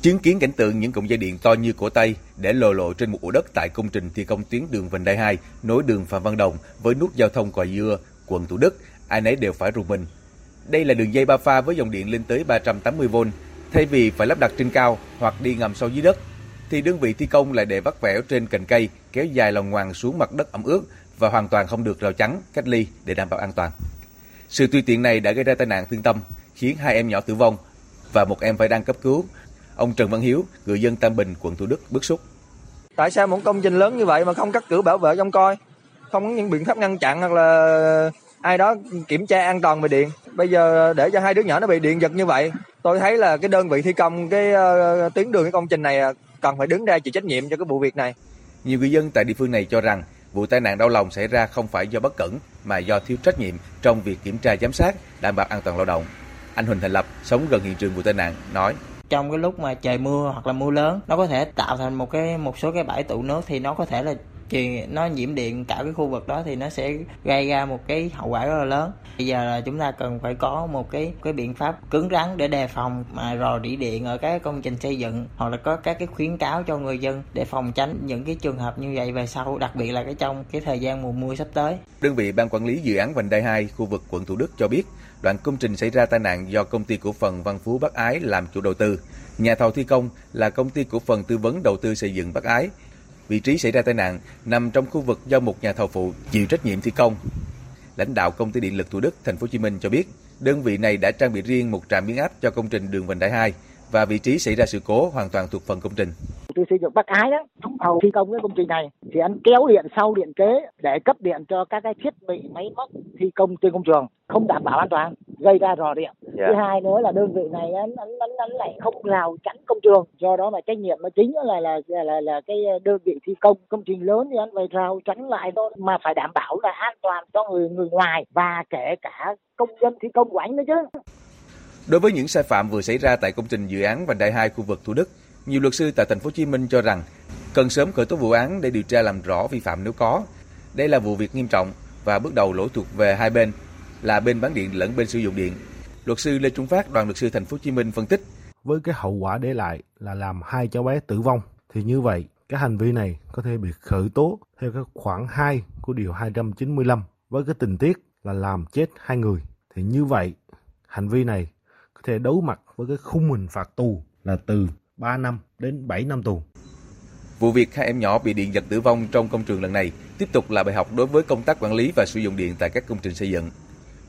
Speaker 19: Chứng kiến cảnh tượng những cụm dây điện to như cổ tay để lồ lộ trên một ổ đất tại công trình thi công tuyến đường vành đai 2 nối đường Phạm Văn Đồng với nút giao thông Cò Dưa, quận Thủ Đức, ai nấy đều phải rùng mình. Đây là đường dây ba pha với dòng điện lên tới 380V. Thay vì phải lắp đặt trên cao hoặc đi ngầm sâu dưới đất, thì đơn vị thi công lại để vắt vẻo trên cành cây kéo dài lòng ngoằng xuống mặt đất ẩm ướt và hoàn toàn không được rào chắn, cách ly để đảm bảo an toàn. Sự tùy tiện này đã gây ra tai nạn thương tâm, khiến hai em nhỏ tử vong và một em phải đang cấp cứu. Ông Trần Văn Hiếu, người dân Tam Bình, quận Thủ Đức bức xúc.
Speaker 20: Tại sao một công trình lớn như vậy mà không cắt cửa bảo vệ trong coi, không có những biện pháp ngăn chặn hoặc là ai đó kiểm tra an toàn về điện. Bây giờ để cho hai đứa nhỏ nó bị điện giật như vậy, tôi thấy là cái đơn vị thi công cái uh, tuyến đường cái công trình này cần phải đứng ra chịu trách nhiệm cho cái vụ việc này.
Speaker 19: Nhiều người dân tại địa phương này cho rằng vụ tai nạn đau lòng xảy ra không phải do bất cẩn mà do thiếu trách nhiệm trong việc kiểm tra giám sát, đảm bảo an toàn lao động. Anh Huỳnh Thành Lập sống gần hiện trường vụ tai nạn nói:
Speaker 21: trong cái lúc mà trời mưa hoặc là mưa lớn nó có thể tạo thành một cái một số cái bãi tụ nước thì nó có thể là truyền nó nhiễm điện cả cái khu vực đó thì nó sẽ gây ra một cái hậu quả rất là lớn. Bây giờ là chúng ta cần phải có một cái cái biện pháp cứng rắn để đề phòng mà rò rỉ điện ở các công trình xây dựng, hoặc là có các cái khuyến cáo cho người dân để phòng tránh những cái trường hợp như vậy. Về sau, đặc biệt là cái trong cái thời gian mùa mưa sắp tới.
Speaker 19: Đơn vị ban quản lý dự án vành đai 2 khu vực quận Thủ Đức cho biết, đoạn công trình xảy ra tai nạn do công ty cổ phần Văn Phú Bắc Ái làm chủ đầu tư. Nhà thầu thi công là công ty cổ phần tư vấn đầu tư xây dựng Bắc Ái. Vị trí xảy ra tai nạn nằm trong khu vực do một nhà thầu phụ chịu trách nhiệm thi công. Lãnh đạo công ty điện lực Thủ Đức, thành phố Hồ Chí Minh cho biết, đơn vị này đã trang bị riêng một trạm biến áp cho công trình đường vành đai 2 và vị trí xảy ra sự cố hoàn toàn thuộc phần công trình.
Speaker 22: Tư xây dựng Bắc Ái đó, trúng thầu thi công cái công trình này thì anh kéo điện sau điện kế để cấp điện cho các cái thiết bị máy móc thi công trên công trường không đảm bảo an toàn gây ra rò điện. Yeah. thứ hai nữa là đơn vị này anh anh anh, anh lại không rào chắn công trường do đó mà trách nhiệm nó chính là là là là, là cái đơn vị thi công. Công trình lớn thì anh phải rào chắn lại đó mà phải đảm bảo là an toàn cho người người ngoài và kể cả công dân thi công của anh nữa chứ
Speaker 19: Đối với những sai phạm vừa xảy ra tại công trình dự án vành đai 2 khu vực Thủ Đức, nhiều luật sư tại thành phố Hồ Chí Minh cho rằng cần sớm khởi tố vụ án để điều tra làm rõ vi phạm nếu có. Đây là vụ việc nghiêm trọng và bước đầu lỗi thuộc về hai bên là bên bán điện lẫn bên sử dụng điện. Luật sư Lê Trung Phát, đoàn luật sư thành phố Hồ Chí Minh phân tích:
Speaker 23: Với cái hậu quả để lại là làm hai cháu bé tử vong thì như vậy cái hành vi này có thể bị khởi tố theo cái khoản 2 của điều 295 với cái tình tiết là làm chết hai người thì như vậy hành vi này thể đấu mặt với cái khung hình phạt tù là từ 3 năm đến 7 năm tù.
Speaker 19: Vụ việc hai em nhỏ bị điện giật tử vong trong công trường lần này tiếp tục là bài học đối với công tác quản lý và sử dụng điện tại các công trình xây dựng.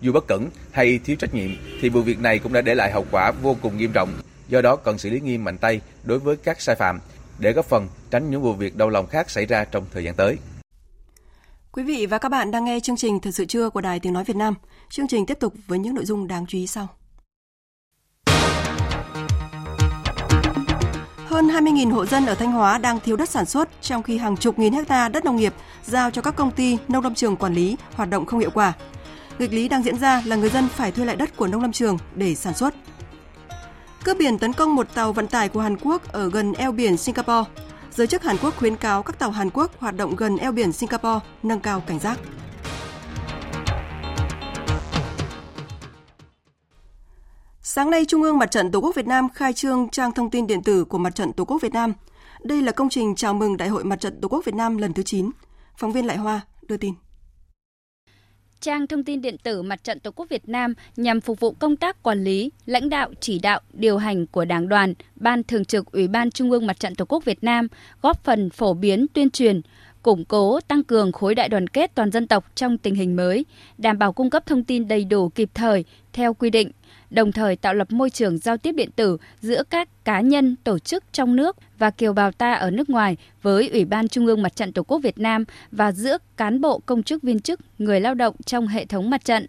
Speaker 19: Dù bất cẩn hay thiếu trách nhiệm thì vụ việc này cũng đã để lại hậu quả vô cùng nghiêm trọng. Do đó cần xử lý nghiêm mạnh tay đối với các sai phạm để góp phần tránh những vụ việc đau lòng khác xảy ra trong thời gian tới.
Speaker 1: Quý vị và các bạn đang nghe chương trình Thời sự trưa của Đài Tiếng Nói Việt Nam. Chương trình tiếp tục với những nội dung đáng chú ý sau. Hơn 20.000 hộ dân ở Thanh Hóa đang thiếu đất sản xuất, trong khi hàng chục nghìn hecta đất nông nghiệp giao cho các công ty nông lâm trường quản lý hoạt động không hiệu quả. Nghịch lý đang diễn ra là người dân phải thuê lại đất của nông lâm trường để sản xuất. Cướp biển tấn công một tàu vận tải của Hàn Quốc ở gần eo biển Singapore. Giới chức Hàn Quốc khuyến cáo các tàu Hàn Quốc hoạt động gần eo biển Singapore nâng cao cảnh giác. Sáng nay, Trung ương Mặt trận Tổ quốc Việt Nam khai trương trang thông tin điện tử của Mặt trận Tổ quốc Việt Nam. Đây là công trình chào mừng Đại hội Mặt trận Tổ quốc Việt Nam lần thứ 9. Phóng viên Lại Hoa đưa tin.
Speaker 24: Trang thông tin điện tử Mặt trận Tổ quốc Việt Nam nhằm phục vụ công tác quản lý, lãnh đạo, chỉ đạo, điều hành của Đảng đoàn, Ban Thường trực Ủy ban Trung ương Mặt trận Tổ quốc Việt Nam, góp phần phổ biến tuyên truyền, củng cố, tăng cường khối đại đoàn kết toàn dân tộc trong tình hình mới, đảm bảo cung cấp thông tin đầy đủ kịp thời theo quy định, đồng thời tạo lập môi trường giao tiếp điện tử giữa các cá nhân, tổ chức trong nước và kiều bào ta ở nước ngoài với Ủy ban Trung ương Mặt trận Tổ quốc Việt Nam và giữa cán bộ công chức viên chức, người lao động trong hệ thống mặt trận.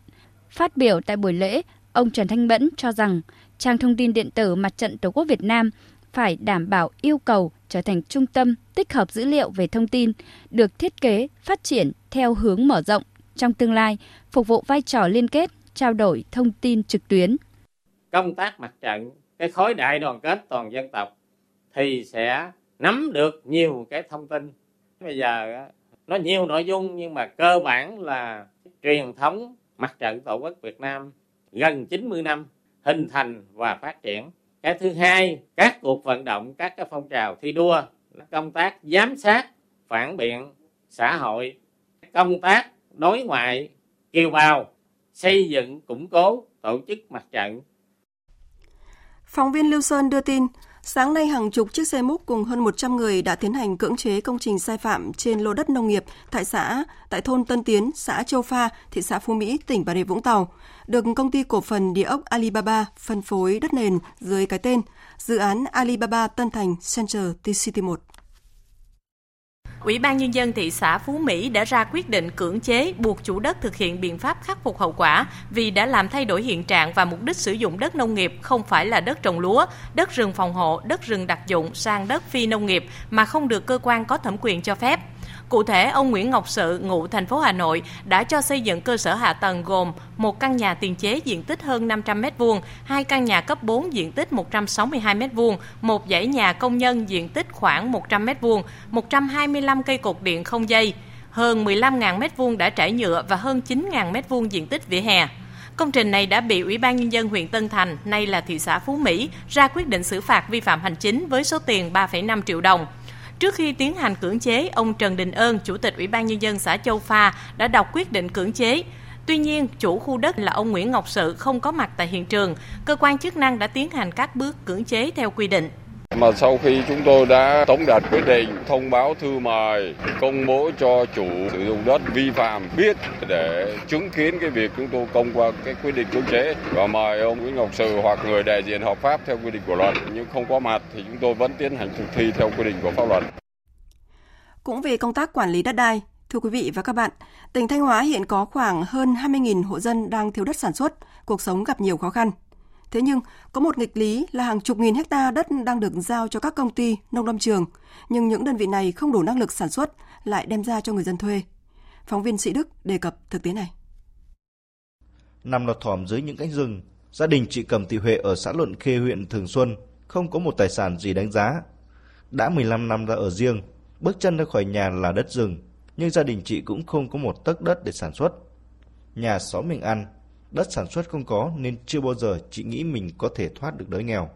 Speaker 24: Phát biểu tại buổi lễ, ông Trần Thanh Mẫn cho rằng trang thông tin điện tử Mặt trận Tổ quốc Việt Nam phải đảm bảo yêu cầu trở thành trung tâm tích hợp dữ liệu về thông tin, được thiết kế, phát triển theo hướng mở rộng trong tương lai, phục vụ vai trò liên kết, trao đổi thông tin trực tuyến.
Speaker 25: Công tác mặt trận, cái khối đại đoàn kết toàn dân tộc thì sẽ nắm được nhiều cái thông tin. Bây giờ nó nhiều nội dung nhưng mà cơ bản là truyền thống mặt trận tổ quốc Việt Nam gần 90 năm hình thành và phát triển cái thứ hai các cuộc vận động các cái phong trào thi đua công tác giám sát phản biện xã hội công tác đối ngoại kiều bào xây dựng củng cố tổ chức mặt trận
Speaker 1: Phóng viên Lưu Sơn đưa tin, sáng nay hàng chục chiếc xe múc cùng hơn 100 người đã tiến hành cưỡng chế công trình sai phạm trên lô đất nông nghiệp tại xã tại thôn Tân Tiến, xã Châu Pha, thị xã Phú Mỹ, tỉnh Bà Rịa Vũng Tàu, được công ty cổ phần địa ốc Alibaba phân phối đất nền dưới cái tên dự án Alibaba Tân Thành Center T-City 1.
Speaker 26: Ủy ban Nhân dân thị xã Phú Mỹ đã ra quyết định cưỡng chế buộc chủ đất thực hiện biện pháp khắc phục hậu quả vì đã làm thay đổi hiện trạng và mục đích sử dụng đất nông nghiệp không phải là đất trồng lúa, đất rừng phòng hộ, đất rừng đặc dụng sang đất phi nông nghiệp mà không được cơ quan có thẩm quyền cho phép. Cụ thể, ông Nguyễn Ngọc Sự, ngụ thành phố Hà Nội, đã cho xây dựng cơ sở hạ tầng gồm một căn nhà tiền chế diện tích hơn 500 m2, hai căn nhà cấp 4 diện tích 162 m2, một dãy nhà công nhân diện tích khoảng 100 m2, 125 cây cột điện không dây, hơn 15.000 m2 đã trải nhựa và hơn 9.000 m2 diện tích vỉa hè. Công trình này đã bị Ủy ban Nhân dân huyện Tân Thành, nay là thị xã Phú Mỹ, ra quyết định xử phạt vi phạm hành chính với số tiền 3,5 triệu đồng. Trước khi tiến hành cưỡng chế, ông Trần Đình Ơn, Chủ tịch Ủy ban Nhân dân xã Châu Pha đã đọc quyết định cưỡng chế. Tuy nhiên, chủ khu đất là ông Nguyễn Ngọc Sự không có mặt tại hiện trường. Cơ quan chức năng đã tiến hành các bước cưỡng chế theo quy định.
Speaker 27: Mà sau khi chúng tôi đã tống đạt quyết định thông báo thư mời công bố cho chủ sử dụng đất vi phạm biết để chứng kiến cái việc chúng tôi công qua cái quyết định cưỡng chế và mời ông Nguyễn Ngọc Sự hoặc người đại diện hợp pháp theo quy định của luật nhưng không có mặt thì chúng tôi vẫn tiến hành thực thi theo quy định của pháp luật.
Speaker 1: Cũng về công tác quản lý đất đai, Thưa quý vị và các bạn, tỉnh Thanh Hóa hiện có khoảng hơn 20.000 hộ dân đang thiếu đất sản xuất, cuộc sống gặp nhiều khó khăn. Thế nhưng, có một nghịch lý là hàng chục nghìn hecta đất đang được giao cho các công ty, nông lâm trường, nhưng những đơn vị này không đủ năng lực sản xuất, lại đem ra cho người dân thuê. Phóng viên Sĩ Đức đề cập thực tế này.
Speaker 28: Nằm lọt thỏm dưới những cánh rừng, gia đình chị Cầm Thị Huệ ở xã Luận Khê huyện Thường Xuân không có một tài sản gì đánh giá. Đã 15 năm ra ở riêng, bước chân ra khỏi nhà là đất rừng, nhưng gia đình chị cũng không có một tấc đất để sản xuất. Nhà xóm mình ăn, đất sản xuất không có nên chưa bao giờ chị nghĩ mình có thể thoát được đói nghèo.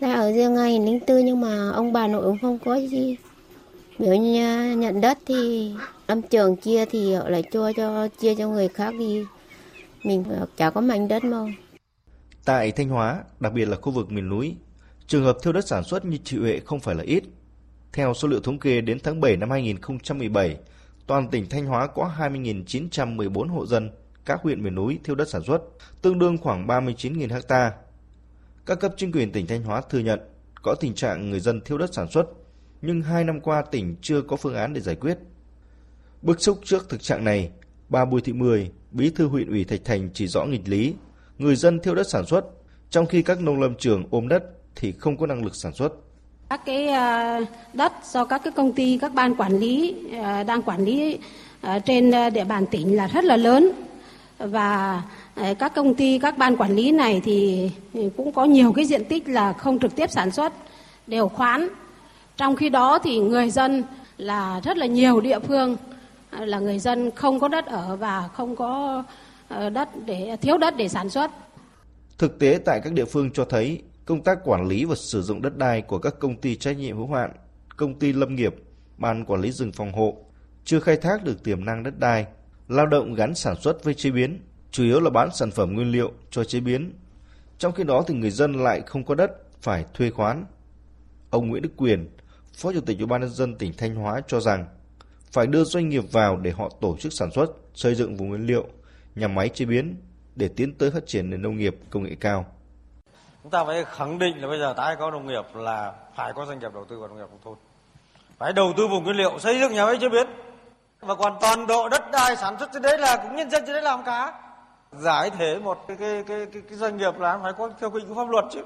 Speaker 29: Ra ở riêng ngày linh tư nhưng mà ông bà nội cũng không có gì. Nếu như nhận đất thì lâm trường chia thì họ lại cho cho chia cho người khác đi. Mình chả có mảnh đất mà.
Speaker 28: Tại Thanh Hóa, đặc biệt là khu vực miền núi, trường hợp thiêu đất sản xuất như chị Huệ không phải là ít. Theo số liệu thống kê đến tháng 7 năm 2017, toàn tỉnh Thanh Hóa có 20.914 hộ dân các huyện miền núi thiêu đất sản xuất, tương đương khoảng 39.000 ha. Các cấp chính quyền tỉnh Thanh Hóa thừa nhận có tình trạng người dân thiêu đất sản xuất, nhưng hai năm qua tỉnh chưa có phương án để giải quyết. Bức xúc trước thực trạng này, bà Bùi Thị Mười, bí thư huyện ủy Thạch Thành chỉ rõ nghịch lý, người dân thiêu đất sản xuất, trong khi các nông lâm trường ôm đất thì không có năng lực sản xuất.
Speaker 30: Các cái ờ, đất do các cái công ty, các ban quản lý ờ, đang quản lý ờ, trên địa bàn tỉnh là rất là lớn và ờ, các công ty, các ban quản lý này thì cũng có nhiều cái diện tích là không trực tiếp sản xuất, đều khoán. Trong khi đó thì người dân là rất là nhiều địa phương à, là người dân không có đất ở và không có ờ, đất để, thiếu đất để sản xuất.
Speaker 28: Thực tế tại các địa phương cho thấy, công tác quản lý và sử dụng đất đai của các công ty trách nhiệm hữu hạn, công ty lâm nghiệp, ban quản lý rừng phòng hộ chưa khai thác được tiềm năng đất đai lao động gắn sản xuất với chế biến, chủ yếu là bán sản phẩm nguyên liệu cho chế biến. Trong khi đó thì người dân lại không có đất, phải thuê khoán. Ông Nguyễn Đức Quyền, Phó Chủ tịch Ủy ban nhân dân tỉnh Thanh Hóa cho rằng phải đưa doanh nghiệp vào để họ tổ chức sản xuất, xây dựng vùng nguyên liệu, nhà máy chế biến để tiến tới phát triển nền nông nghiệp công nghệ cao.
Speaker 31: Chúng ta phải khẳng định là bây giờ tái có nông nghiệp là phải có doanh nghiệp đầu tư vào nông nghiệp nông thôn. Phải đầu tư vùng nguyên liệu, xây dựng nhà máy chế biến, và còn toàn bộ đất đai sản xuất trên đấy là cũng nhân dân trên đấy làm cả. Giải thể một cái cái cái cái, cái doanh nghiệp là phải có theo quy định của pháp luật chứ.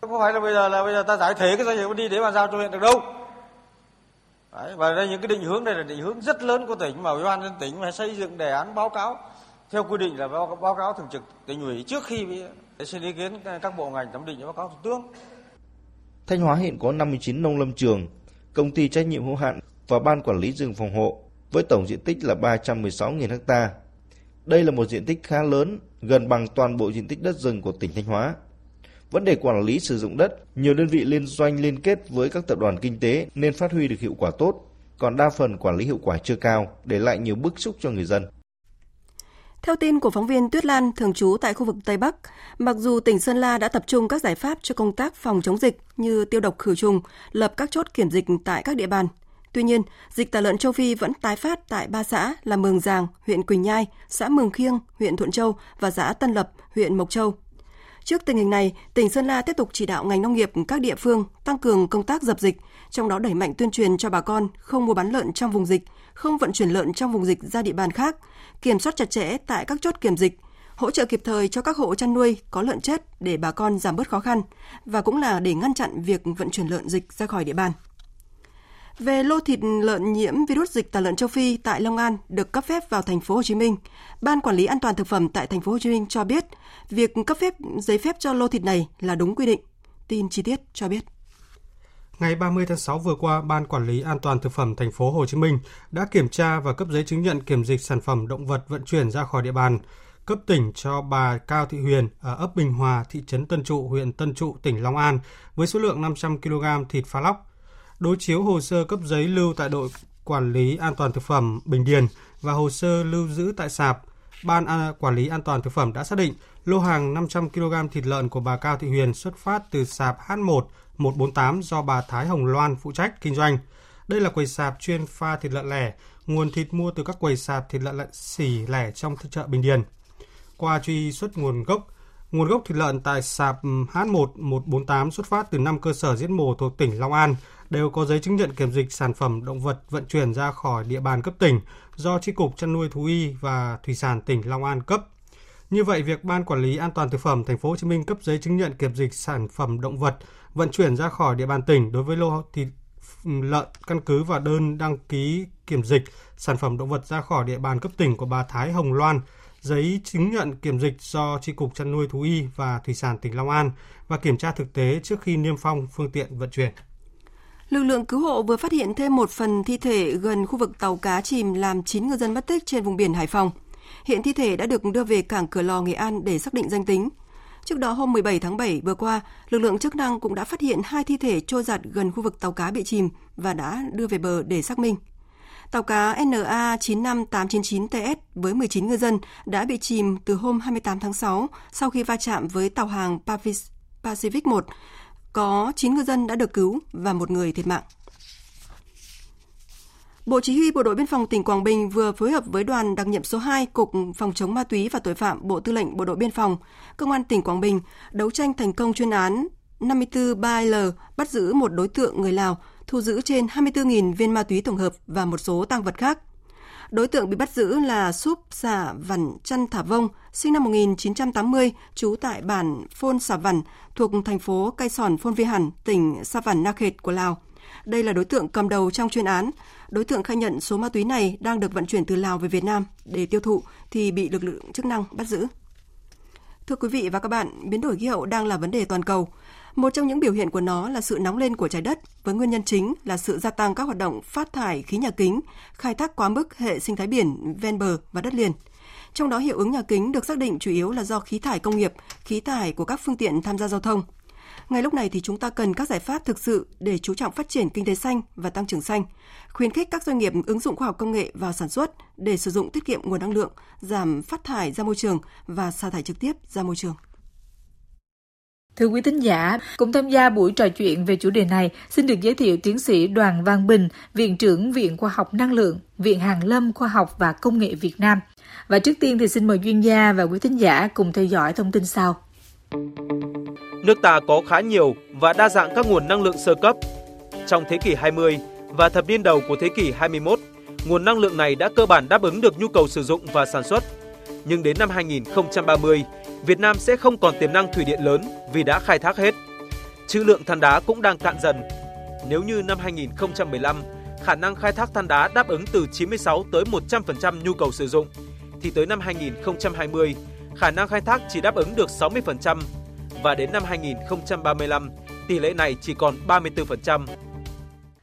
Speaker 31: Không phải là bây giờ là bây giờ ta giải thể cái doanh nghiệp đi để bàn giao cho huyện được đâu? Đấy, và đây những cái định hướng này là định hướng rất lớn của tỉnh mà ủy ban nhân tỉnh phải xây dựng đề án báo cáo theo quy định là báo, báo cáo thường trực tỉnh ủy trước khi xin ý kiến các bộ ngành thẩm định báo cáo thủ tướng.
Speaker 28: Thanh Hóa hiện có 59 nông lâm trường, công ty trách nhiệm hữu hạn và ban quản lý rừng phòng hộ với tổng diện tích là 316.000 ha. Đây là một diện tích khá lớn, gần bằng toàn bộ diện tích đất rừng của tỉnh Thanh Hóa. Vấn đề quản lý sử dụng đất, nhiều đơn vị liên doanh liên kết với các tập đoàn kinh tế nên phát huy được hiệu quả tốt, còn đa phần quản lý hiệu quả chưa cao, để lại nhiều bức xúc cho người dân.
Speaker 1: Theo tin của phóng viên Tuyết Lan thường trú tại khu vực Tây Bắc, mặc dù tỉnh Sơn La đã tập trung các giải pháp cho công tác phòng chống dịch như tiêu độc khử trùng, lập các chốt kiểm dịch tại các địa bàn, Tuy nhiên, dịch tả lợn châu Phi vẫn tái phát tại ba xã là Mường Giàng, huyện Quỳnh Nhai, xã Mường Khiêng, huyện Thuận Châu và xã Tân Lập, huyện Mộc Châu. Trước tình hình này, tỉnh Sơn La tiếp tục chỉ đạo ngành nông nghiệp các địa phương tăng cường công tác dập dịch, trong đó đẩy mạnh tuyên truyền cho bà con không mua bán lợn trong vùng dịch, không vận chuyển lợn trong vùng dịch ra địa bàn khác, kiểm soát chặt chẽ tại các chốt kiểm dịch, hỗ trợ kịp thời cho các hộ chăn nuôi có lợn chết để bà con giảm bớt khó khăn và cũng là để ngăn chặn việc vận chuyển lợn dịch ra khỏi địa bàn. Về lô thịt lợn nhiễm virus dịch tả lợn châu Phi tại Long An được cấp phép vào thành phố Hồ Chí Minh, Ban quản lý an toàn thực phẩm tại thành phố Hồ Chí Minh cho biết, việc cấp phép giấy phép cho lô thịt này là đúng quy định. Tin chi tiết cho biết.
Speaker 2: Ngày 30 tháng 6 vừa qua, Ban quản lý an toàn thực phẩm thành phố Hồ Chí Minh đã kiểm tra và cấp giấy chứng nhận kiểm dịch sản phẩm động vật vận chuyển ra khỏi địa bàn, cấp tỉnh cho bà Cao Thị Huyền ở ấp Bình Hòa, thị trấn Tân Trụ, huyện Tân Trụ, tỉnh Long An với số lượng 500 kg thịt phá lóc đối chiếu hồ sơ cấp giấy lưu tại đội quản lý an toàn thực phẩm Bình Điền và hồ sơ lưu giữ tại sạp, Ban Quản lý An toàn Thực phẩm đã xác định lô hàng 500 kg thịt lợn của bà Cao Thị Huyền xuất phát từ sạp H1 148 do bà Thái Hồng Loan phụ trách kinh doanh. Đây là quầy sạp chuyên pha thịt lợn lẻ, nguồn thịt mua từ các quầy sạp thịt lợn lẻ xỉ lẻ trong chợ Bình Điền. Qua truy xuất nguồn gốc, nguồn gốc thịt lợn tại sạp H1 148 xuất phát từ 5 cơ sở giết mổ thuộc tỉnh Long An, đều có giấy chứng nhận kiểm dịch sản phẩm động vật vận chuyển ra khỏi địa bàn cấp tỉnh do tri cục chăn nuôi thú y và thủy sản tỉnh Long An cấp. Như vậy, việc Ban Quản lý An toàn thực phẩm Thành phố Hồ Chí Minh cấp giấy chứng nhận kiểm dịch sản phẩm động vật vận chuyển ra khỏi địa bàn tỉnh đối với lô thịt ừ, lợn căn cứ vào đơn đăng ký kiểm dịch sản phẩm động vật ra khỏi địa bàn cấp tỉnh của bà Thái Hồng Loan, giấy chứng nhận kiểm dịch do tri cục chăn nuôi thú y và thủy sản tỉnh Long An và kiểm tra thực tế trước khi niêm phong phương tiện vận chuyển.
Speaker 1: Lực lượng cứu hộ vừa phát hiện thêm một phần thi thể gần khu vực tàu cá chìm làm 9 ngư dân mất tích trên vùng biển Hải Phòng. Hiện thi thể đã được đưa về cảng Cửa Lò, Nghệ An để xác định danh tính. Trước đó hôm 17 tháng 7 vừa qua, lực lượng chức năng cũng đã phát hiện hai thi thể trôi giặt gần khu vực tàu cá bị chìm và đã đưa về bờ để xác minh. Tàu cá NA 95899TS với 19 ngư dân đã bị chìm từ hôm 28 tháng 6 sau khi va chạm với tàu hàng Pacific 1 có 9 ngư dân đã được cứu và một người thiệt mạng. Bộ Chỉ huy Bộ đội Biên phòng tỉnh Quảng Bình vừa phối hợp với đoàn đặc nhiệm số 2 Cục Phòng chống ma túy và tội phạm Bộ Tư lệnh Bộ đội Biên phòng, Công an tỉnh Quảng Bình đấu tranh thành công chuyên án 54 3L bắt giữ một đối tượng người Lào, thu giữ trên 24.000 viên ma túy tổng hợp và một số tăng vật khác. Đối tượng bị bắt giữ là Súp Xà Vằn Chăn Thả Vông, sinh năm 1980, trú tại bản Phôn Xà Vằn, thuộc thành phố Cai Sòn Phôn Vi Hàn, tỉnh Sa Vằn Na Khệt của Lào. Đây là đối tượng cầm đầu trong chuyên án. Đối tượng khai nhận số ma túy này đang được vận chuyển từ Lào về Việt Nam để tiêu thụ thì bị lực lượng chức năng bắt giữ. Thưa quý vị và các bạn, biến đổi khí hậu đang là vấn đề toàn cầu. Một trong những biểu hiện của nó là sự nóng lên của trái đất, với nguyên nhân chính là sự gia tăng các hoạt động phát thải khí nhà kính, khai thác quá mức hệ sinh thái biển ven bờ và đất liền. Trong đó hiệu ứng nhà kính được xác định chủ yếu là do khí thải công nghiệp, khí thải của các phương tiện tham gia giao thông. Ngay lúc này thì chúng ta cần các giải pháp thực sự để chú trọng phát triển kinh tế xanh và tăng trưởng xanh, khuyến khích các doanh nghiệp ứng dụng khoa học công nghệ vào sản xuất để sử dụng tiết kiệm nguồn năng lượng, giảm phát thải ra môi trường và sa thải trực tiếp ra môi trường.
Speaker 32: Thưa quý thính giả, cùng tham gia buổi trò chuyện về chủ đề này, xin được giới thiệu tiến sĩ Đoàn Văn Bình, Viện trưởng Viện Khoa học Năng lượng, Viện Hàn Lâm Khoa học và Công nghệ Việt Nam. Và trước tiên thì xin mời chuyên gia và quý thính giả cùng theo dõi thông tin sau.
Speaker 33: Nước ta có khá nhiều và đa dạng các nguồn năng lượng sơ cấp. Trong thế kỷ 20 và thập niên đầu của thế kỷ 21, nguồn năng lượng này đã cơ bản đáp ứng được nhu cầu sử dụng và sản xuất. Nhưng đến năm 2030, Việt Nam sẽ không còn tiềm năng thủy điện lớn vì đã khai thác hết. Trữ lượng than đá cũng đang cạn dần. Nếu như năm 2015, khả năng khai thác than đá đáp ứng từ 96 tới 100% nhu cầu sử dụng, thì tới năm 2020, khả năng khai thác chỉ đáp ứng được 60% và đến năm 2035, tỷ lệ này chỉ còn 34%.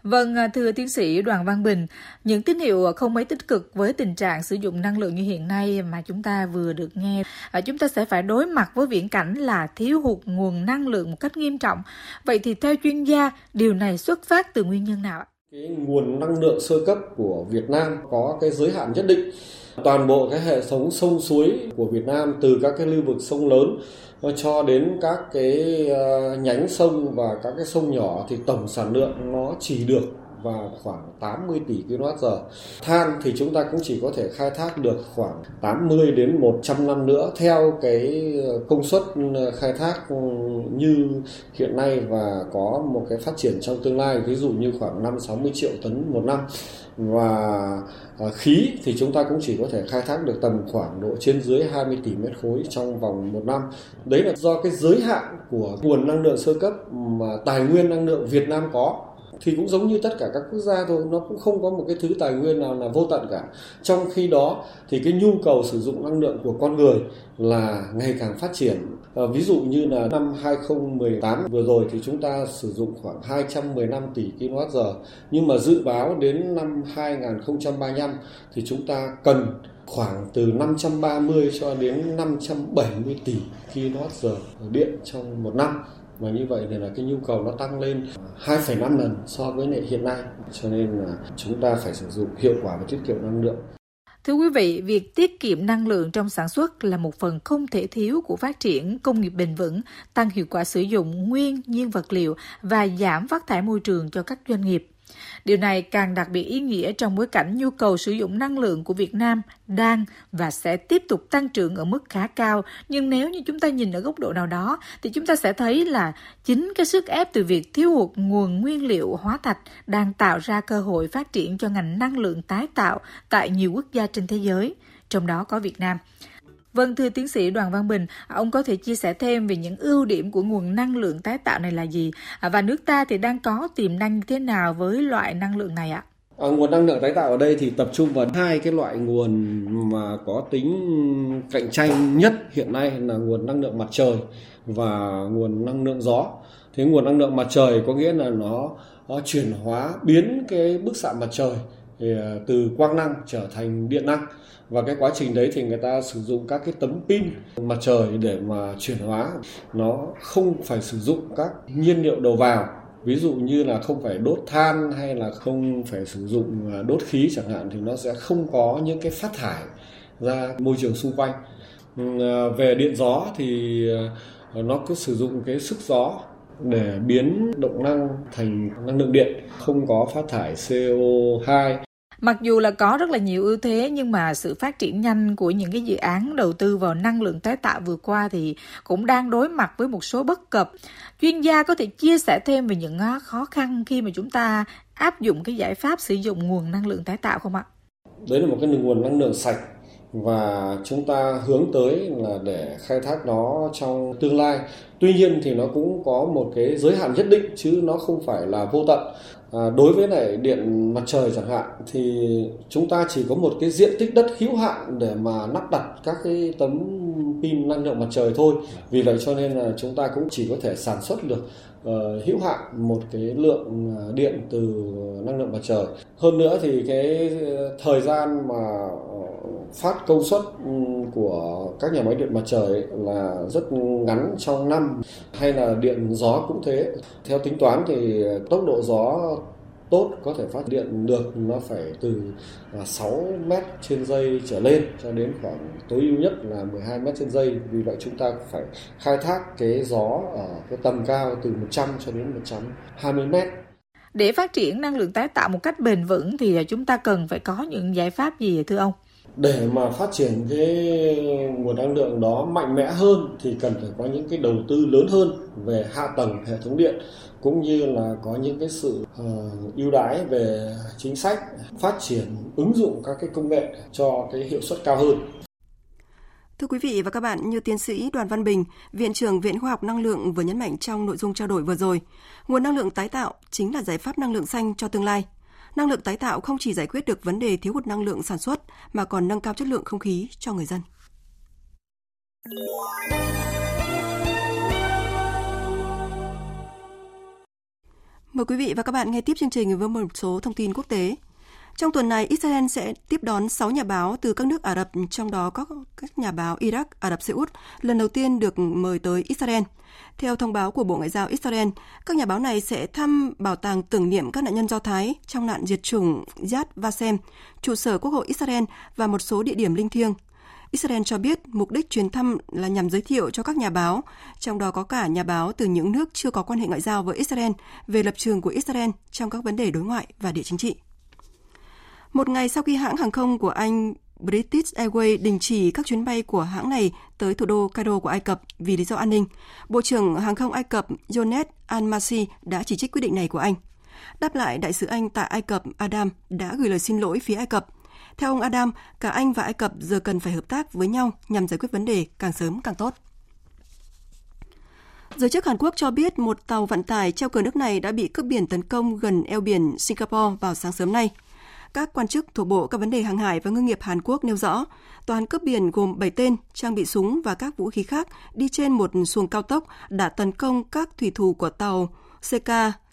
Speaker 32: Vâng, à, thưa tiến sĩ Đoàn Văn Bình, những tín hiệu không mấy tích cực với tình trạng sử dụng năng lượng như hiện nay mà chúng ta vừa được nghe, à, chúng ta sẽ phải đối mặt với viễn cảnh là thiếu hụt nguồn năng lượng một cách nghiêm trọng. Vậy thì theo chuyên gia, điều này xuất phát từ nguyên nhân nào ạ?
Speaker 34: Cái nguồn năng lượng sơ cấp của Việt Nam có cái giới hạn nhất định. Toàn bộ cái hệ thống sông suối của Việt Nam từ các cái lưu vực sông lớn cho đến các cái ờ, nhánh sông và các cái sông nhỏ thì tổng sản lượng nó chỉ được vào khoảng 80 tỷ kWh. Than thì chúng ta cũng chỉ có thể khai thác được khoảng 80 đến 100 năm nữa theo cái ờ, công suất ờ, khai thác ừ, như hiện nay và có một cái phát triển trong tương lai, ví dụ như khoảng 5 60 triệu tấn một năm và ờ, khí thì chúng ta cũng chỉ có thể khai thác được tầm khoảng độ trên dưới 20 tỷ mét khối trong vòng một năm. Đấy là do cái giới hạn của nguồn năng lượng sơ cấp mà tài nguyên năng lượng Việt Nam có thì cũng giống như tất cả các quốc gia thôi nó cũng không có một cái thứ tài nguyên nào là vô tận cả. Trong khi đó thì cái nhu cầu sử dụng năng lượng của con người là ngày càng phát triển. À, ví dụ như là năm 2018 vừa rồi thì chúng ta sử dụng khoảng 215 tỷ kWh nhưng mà dự báo đến năm 2035 thì chúng ta cần khoảng từ 530 cho đến 570 tỷ kWh điện trong một năm và như vậy thì là cái nhu cầu nó tăng lên 2,5 lần so với lại hiện nay cho nên là chúng ta phải sử dụng hiệu quả và tiết kiệm năng lượng
Speaker 32: Thưa quý vị, việc tiết kiệm năng lượng trong sản xuất là một phần không thể thiếu của phát triển công nghiệp bền vững, tăng hiệu quả sử dụng nguyên nhiên vật liệu và giảm phát thải môi trường cho các doanh nghiệp. Điều này càng đặc biệt ý nghĩa trong bối cảnh nhu cầu sử dụng năng lượng của Việt Nam đang và sẽ tiếp tục tăng trưởng ở mức khá cao. Nhưng nếu như chúng ta nhìn ở góc độ nào đó thì chúng ta sẽ thấy là chính cái sức ép từ việc thiếu hụt nguồn nguyên liệu hóa thạch đang tạo ra cơ hội phát triển cho ngành năng lượng tái tạo tại nhiều quốc gia trên thế giới, trong đó có Việt Nam. Vâng, thưa tiến sĩ Đoàn Văn Bình, ông có thể chia sẻ thêm về những ưu điểm của nguồn năng lượng tái tạo này là gì? À, và nước ta thì đang có tiềm năng như thế nào với loại năng lượng này ạ?
Speaker 34: À, nguồn năng lượng tái tạo ở đây thì tập trung vào hai cái loại nguồn mà có tính cạnh tranh nhất hiện nay là nguồn năng lượng mặt trời và nguồn năng lượng gió. Thế nguồn năng lượng mặt trời có nghĩa là nó, nó chuyển hóa biến cái bức xạ mặt trời thì từ quang năng trở thành điện năng và cái quá trình đấy thì người ta sử dụng các cái tấm pin mặt trời để mà chuyển hóa. Nó không phải sử dụng các nhiên liệu đầu vào. Ví dụ như là không phải đốt than hay là không phải sử dụng à, đốt khí chẳng hạn thì nó sẽ không có những cái phát thải ra môi trường xung quanh. À, về điện gió thì à, nó cứ sử dụng cái sức gió để biến động năng thành năng lượng điện, không có phát thải CO2
Speaker 32: Mặc dù là có rất là nhiều ưu thế, nhưng mà sự phát triển nhanh của những cái dự án đầu tư vào năng lượng tái tạo vừa qua thì cũng đang đối mặt với một số bất cập. Chuyên gia có thể chia sẻ thêm về những khó khăn khi mà chúng ta áp dụng cái giải pháp sử dụng nguồn năng lượng tái tạo không ạ?
Speaker 34: Đấy là một cái nguồn năng lượng sạch và chúng ta hướng tới là để khai thác nó trong tương lai. Tuy nhiên thì nó cũng có một cái giới hạn nhất định, chứ nó không phải là vô tận. À, đối với lại điện mặt trời chẳng hạn thì chúng ta chỉ có một cái diện tích đất hữu hạn để mà lắp đặt các cái tấm pin năng lượng mặt trời thôi. Vì vậy cho nên là chúng ta cũng chỉ có thể sản xuất được uh, hữu hạn một cái lượng ờ, điện từ năng lượng mặt trời. Hơn nữa thì cái thời gian mà phát công suất ừ, của các nhà máy điện mặt trời là rất ngắn trong năm hay là điện gió cũng thế theo tính toán thì tốc độ gió tốt, có thể phát điện được, nó phải từ à, 6 m mét trên giây trở lên cho đến khoảng tối ưu nhất là 12 mét trên giây vì vậy chúng ta phải khai thác cái gió ở cái tầm cao từ 100 cho đến 120 mét
Speaker 32: để phát triển năng lượng tái tạo một cách bền vững thì chúng ta cần phải có những giải pháp gì, thưa ông?
Speaker 34: Để mà phát triển cái nguồn năng lượng đó mạnh mẽ hơn thì cần phải có những cái đầu tư lớn hơn về hạ tầng hệ thống điện cũng như là có những cái sự uh, ưu đãi về chính sách phát triển ứng dụng các cái công nghệ cho cái hiệu suất cao hơn.
Speaker 1: Thưa quý vị và các bạn, như tiến sĩ Đoàn Văn Bình, Viện trưởng Viện Khoa học Năng lượng vừa nhấn mạnh trong nội dung trao đổi vừa rồi, nguồn năng lượng tái tạo chính là giải pháp năng lượng xanh cho tương lai năng lượng tái tạo không chỉ giải quyết được vấn đề thiếu hụt năng lượng sản xuất mà còn nâng cao chất lượng không khí cho người dân. Mời quý vị và các bạn nghe tiếp chương trình với một số thông tin quốc tế. Trong tuần này, Israel sẽ tiếp đón 6 nhà báo từ các nước Ả Rập, trong đó có các nhà báo Iraq, Ả Rập Xê Út, lần đầu tiên được mời tới Israel. Theo thông báo của Bộ Ngoại giao Israel, các nhà báo này sẽ thăm bảo tàng tưởng niệm các nạn nhân Do Thái trong nạn diệt chủng Yad Vashem, trụ sở Quốc hội Israel và một số địa điểm linh thiêng. Israel cho biết mục đích chuyến thăm là nhằm giới thiệu cho các nhà báo, trong đó có cả nhà báo từ những nước chưa có quan hệ ngoại giao với Israel, về lập trường của Israel trong các vấn đề đối ngoại và địa chính trị. Một ngày sau khi hãng hàng không của Anh British Airways đình chỉ các chuyến bay của hãng này tới thủ đô Cairo của Ai Cập vì lý do an ninh, Bộ trưởng Hàng không Ai Cập Jonet Al-Masi đã chỉ trích quyết định này của Anh. Đáp lại, đại sứ Anh tại Ai Cập Adam đã gửi lời xin lỗi phía Ai Cập. Theo ông Adam, cả Anh và Ai Cập giờ cần phải hợp tác với nhau nhằm giải quyết vấn đề càng sớm càng tốt. Giới chức Hàn Quốc cho biết một tàu vận tải treo cờ nước này đã bị cướp biển tấn công gần eo biển Singapore vào sáng sớm nay. Các quan chức thuộc Bộ các vấn đề hàng hải và ngư nghiệp Hàn Quốc nêu rõ, toàn cướp biển gồm 7 tên trang bị súng và các vũ khí khác đi trên một xuồng cao tốc đã tấn công các thủy thủ của tàu CK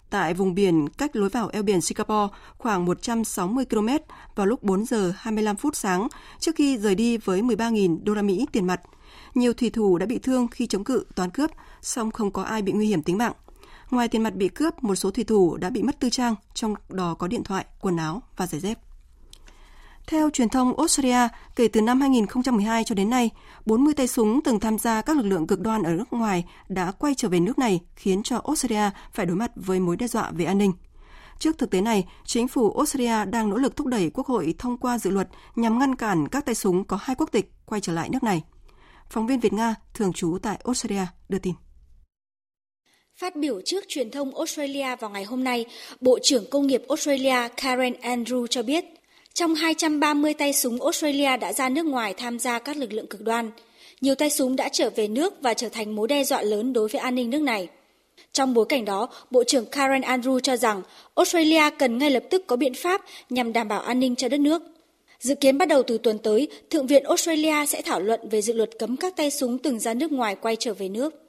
Speaker 1: tại vùng biển cách lối vào eo biển Singapore khoảng 160 km vào lúc 4 giờ 25 phút sáng trước khi rời đi với 13.000 đô la Mỹ tiền mặt. Nhiều thủy thủ đã bị thương khi chống cự toán cướp, song không có ai bị nguy hiểm tính mạng. Ngoài tiền mặt bị cướp, một số thủy thủ đã bị mất tư trang, trong đó có điện thoại, quần áo và giày dép. Theo truyền thông Australia, kể từ năm 2012 cho đến nay, 40 tay súng từng tham gia các lực lượng cực đoan ở nước ngoài đã quay trở về nước này, khiến cho Australia phải đối mặt với mối đe dọa về an ninh. Trước thực tế này, chính phủ Australia đang nỗ lực thúc đẩy Quốc hội thông qua dự luật nhằm ngăn cản các tay súng có hai quốc tịch quay trở lại nước này. Phóng viên Việt Nga thường trú tại Australia đưa tin.
Speaker 35: Phát biểu trước truyền thông Australia vào ngày hôm nay, Bộ trưởng Công nghiệp Australia Karen Andrew cho biết, trong 230 tay súng Australia đã ra nước ngoài tham gia các lực lượng cực đoan. Nhiều tay súng đã trở về nước và trở thành mối đe dọa lớn đối với an ninh nước này. Trong bối cảnh đó, Bộ trưởng Karen Andrew cho rằng Australia cần ngay lập tức có biện pháp nhằm đảm bảo an ninh cho đất nước. Dự kiến bắt đầu từ tuần tới, Thượng viện Australia sẽ thảo luận về dự luật cấm các tay súng từng ra nước ngoài quay trở về nước.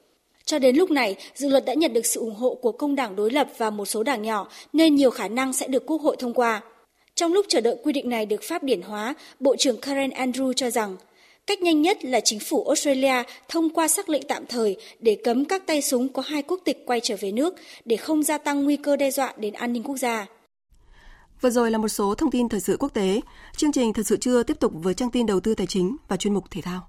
Speaker 35: Cho đến lúc này, dự luật đã nhận được sự ủng hộ của công đảng đối lập và một số đảng nhỏ, nên nhiều khả năng sẽ được Quốc hội thông qua. Trong lúc chờ đợi quy định này được pháp điển hóa, Bộ trưởng Karen Andrew cho rằng cách nhanh nhất là chính phủ Australia thông qua sắc lệnh tạm thời để cấm các tay súng có hai quốc tịch quay trở về nước để không gia tăng nguy cơ đe dọa đến an ninh quốc gia.
Speaker 1: Vừa rồi là một số thông tin thời sự quốc tế. Chương trình Thật sự chưa tiếp tục với trang tin đầu tư tài chính và chuyên mục thể thao.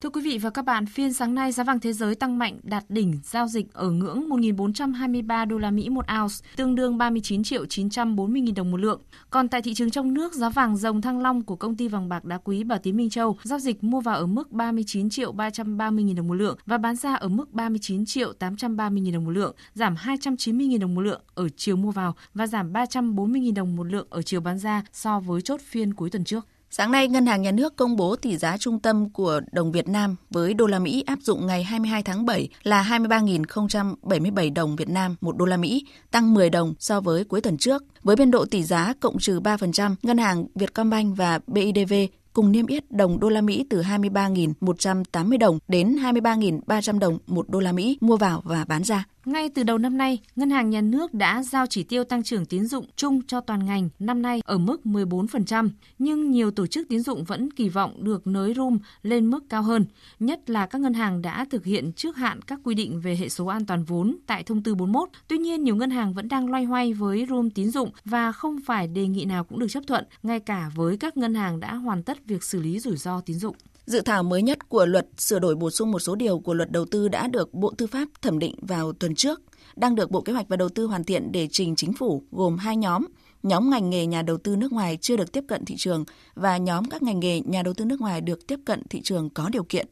Speaker 36: Thưa quý vị và các bạn, phiên sáng nay giá vàng thế giới tăng mạnh đạt đỉnh giao dịch ở ngưỡng 1.423 đô la Mỹ một ounce, tương đương 39 triệu 940 nghìn đồng một lượng. Còn tại thị trường trong nước, giá vàng dòng thăng long của công ty vàng bạc đá quý Bảo Tín Minh Châu giao dịch mua vào ở mức 39 triệu 330 nghìn đồng một lượng và bán ra ở mức 39 triệu 830 nghìn đồng một lượng, giảm 290 nghìn đồng một lượng ở chiều mua vào và giảm 340 nghìn đồng một lượng ở chiều bán ra so với chốt phiên cuối tuần trước.
Speaker 37: Sáng nay, Ngân hàng Nhà nước công bố tỷ giá trung tâm của đồng Việt Nam với đô la Mỹ áp dụng ngày 22 tháng 7 là 23.077 đồng Việt Nam một đô la Mỹ, tăng 10 đồng so với cuối tuần trước. Với biên độ tỷ giá cộng trừ 3%, Ngân hàng Vietcombank và BIDV cùng niêm yết đồng đô la Mỹ từ 23.180 đồng đến 23.300 đồng một đô la Mỹ mua vào và bán ra.
Speaker 36: Ngay từ đầu năm nay, Ngân hàng Nhà nước đã giao chỉ tiêu tăng trưởng tín dụng chung cho toàn ngành năm nay ở mức 14%, nhưng nhiều tổ chức tín dụng vẫn kỳ vọng được nới room lên mức cao hơn, nhất là các ngân hàng đã thực hiện trước hạn các quy định về hệ số an toàn vốn tại thông tư 41. Tuy nhiên, nhiều ngân hàng vẫn đang loay hoay với room tín dụng và không phải đề nghị nào cũng được chấp thuận, ngay cả với các ngân hàng đã hoàn tất việc xử lý rủi ro tín dụng.
Speaker 37: Dự thảo mới nhất của luật sửa đổi bổ sung một số điều của luật đầu tư đã được Bộ Tư pháp thẩm định vào tuần trước, đang được Bộ Kế hoạch và Đầu tư hoàn thiện để trình chính phủ gồm hai nhóm, nhóm ngành nghề nhà đầu tư nước ngoài chưa được tiếp cận thị trường và nhóm các ngành nghề nhà đầu tư nước ngoài được tiếp cận thị trường có điều kiện.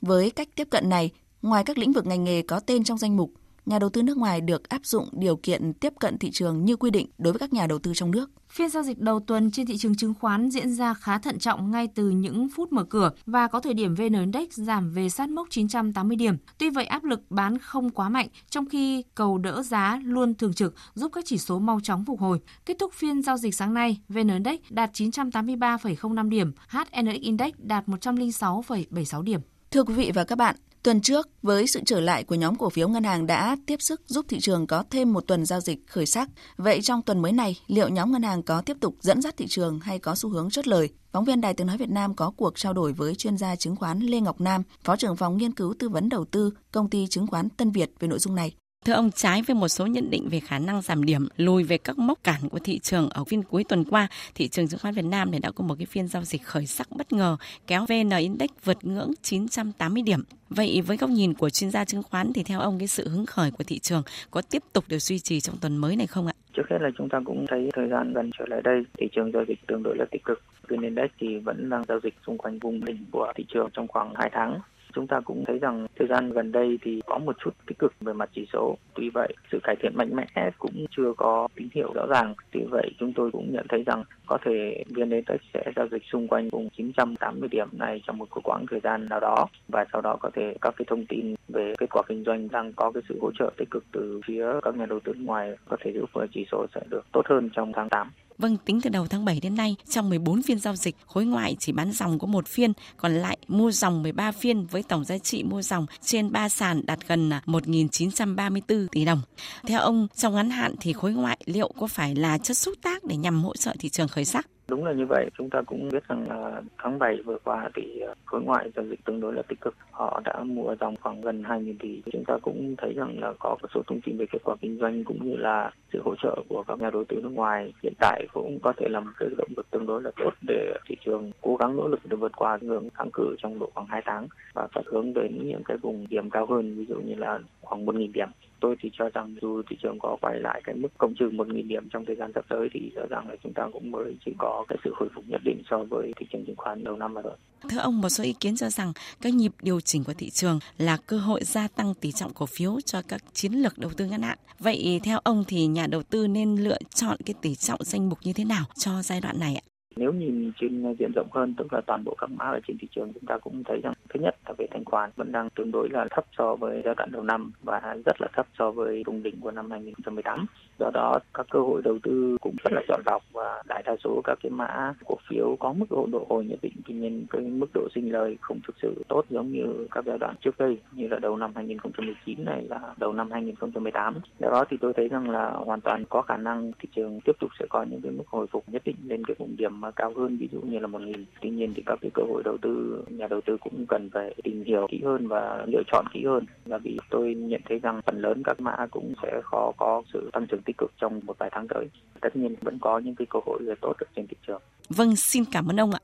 Speaker 37: Với cách tiếp cận này, ngoài các lĩnh vực ngành nghề có tên trong danh mục, nhà đầu tư nước ngoài được áp dụng điều kiện tiếp cận thị trường như quy định đối với các nhà đầu tư trong nước.
Speaker 38: Phiên giao dịch đầu tuần trên thị trường chứng khoán diễn ra khá thận trọng ngay từ những phút mở cửa và có thời điểm VN Index giảm về sát mốc 980 điểm. Tuy vậy áp lực bán không quá mạnh trong khi cầu đỡ giá luôn thường trực giúp các chỉ số mau chóng phục hồi. Kết thúc phiên giao dịch sáng nay, VN Index đạt 983,05 điểm, HNX Index đạt 106,76 điểm.
Speaker 37: Thưa quý vị và các bạn, Tuần trước, với sự trở lại của nhóm cổ phiếu ngân hàng đã tiếp sức giúp thị trường có thêm một tuần giao dịch khởi sắc. Vậy trong tuần mới này, liệu nhóm ngân hàng có tiếp tục dẫn dắt thị trường hay có xu hướng chốt lời? Phóng viên Đài Tiếng Nói Việt Nam có cuộc trao đổi với chuyên gia chứng khoán Lê Ngọc Nam, Phó trưởng phòng nghiên cứu tư vấn đầu tư, công ty chứng khoán Tân Việt về nội dung này.
Speaker 39: Thưa ông, trái với một số nhận định về khả năng giảm điểm, lùi về các mốc cản của thị trường ở phiên cuối tuần qua, thị trường chứng khoán Việt Nam này đã có một cái phiên giao dịch khởi sắc bất ngờ, kéo VN Index vượt ngưỡng 980 điểm. Vậy với góc nhìn của chuyên gia chứng khoán thì theo ông cái sự hứng khởi của thị trường có tiếp tục được duy trì trong tuần mới này không ạ?
Speaker 40: Trước hết là chúng ta cũng thấy thời gian gần trở lại đây, thị trường giao dịch tương đối là tích cực. VN Index thì vẫn đang giao dịch xung quanh vùng đỉnh của thị trường trong khoảng 2 tháng Chúng ta cũng thấy rằng thời gian gần đây thì có một chút tích cực về mặt chỉ số. Tuy vậy, sự cải thiện mạnh mẽ cũng chưa có tín hiệu rõ ràng. Tuy vậy, chúng tôi cũng nhận thấy rằng có thể VN Index sẽ giao dịch xung quanh vùng 980 điểm này trong một quãng thời gian nào đó và sau đó có thể các cái thông tin về kết quả kinh doanh đang có cái sự hỗ trợ tích cực từ phía các nhà đầu tư ngoài có thể giúp chỉ số sẽ được tốt hơn trong tháng 8.
Speaker 39: Vâng, tính từ đầu tháng 7 đến nay, trong 14 phiên giao dịch, khối ngoại chỉ bán dòng có một phiên, còn lại mua dòng 13 phiên với tổng giá trị mua dòng trên 3 sàn đạt gần à, 1.934 tỷ đồng. Theo ông, trong ngắn hạn thì khối ngoại liệu có phải là chất xúc tác để nhằm hỗ trợ thị trường khởi sắc?
Speaker 40: Đúng là như vậy, chúng ta cũng biết rằng là tháng 7 vừa qua thì ờ, khối ngoại giao dịch tương đối là tích cực. Họ đã mua dòng khoảng gần 2.000 tỷ. Chúng ta cũng thấy rằng là có một số thông tin về kết quả kinh doanh cũng như là sự hỗ trợ của các nhà đầu tư nước ngoài hiện tại cũng có thể là một cái động lực tương đối là tốt để thị trường cố gắng nỗ lực để vượt qua ngưỡng kháng cự trong độ khoảng 2 tháng và phát hướng đến những cái vùng điểm cao hơn, ví dụ như là khoảng 1.000 điểm tôi thì cho rằng dù thị trường có quay lại cái mức công trừ 1.000 điểm trong thời gian sắp tới thì rõ ràng là chúng ta cũng mới chỉ có cái sự hồi phục nhất định so với thị trường chứng khoán đầu năm mà thôi.
Speaker 39: Thưa ông, một số ý kiến cho rằng các nhịp điều chỉnh của thị trường là cơ hội gia tăng tỷ trọng cổ phiếu cho các chiến lược đầu tư ngắn hạn. Vậy theo ông thì nhà đầu tư nên lựa chọn cái tỷ trọng danh mục như thế nào cho giai đoạn này ạ?
Speaker 40: Nếu nhìn trên diện rộng hơn, tức là toàn bộ các mã ở trên thị trường, chúng ta cũng thấy rằng thứ nhất là về thanh khoản vẫn đang tương đối là thấp so với giai đoạn đầu năm và rất là thấp so với vùng đỉnh của năm 2018. Do đó, các cơ hội đầu tư cũng rất là chọn lọc và đại đa số các cái mã cổ phiếu có mức độ độ hồi nhất định, tuy nhiên cái mức độ sinh lời không thực sự tốt giống như các giai đoạn trước đây như là đầu năm 2019 này là đầu năm 2018. Do đó thì tôi thấy rằng là hoàn toàn có khả năng thị trường tiếp tục sẽ có những cái mức hồi phục nhất định lên cái vùng điểm cao hơn ví dụ như là một nghìn. Tuy nhiên thì các cái cơ hội đầu tư nhà đầu tư cũng cần phải tìm hiểu kỹ hơn và lựa chọn kỹ hơn. Là vì tôi nhận thấy rằng phần lớn các mã cũng sẽ khó có sự tăng trưởng tích cực trong một vài tháng tới. Tất nhiên vẫn có những cái cơ hội tốt ở trên thị trường.
Speaker 39: Vâng xin cảm ơn ông ạ.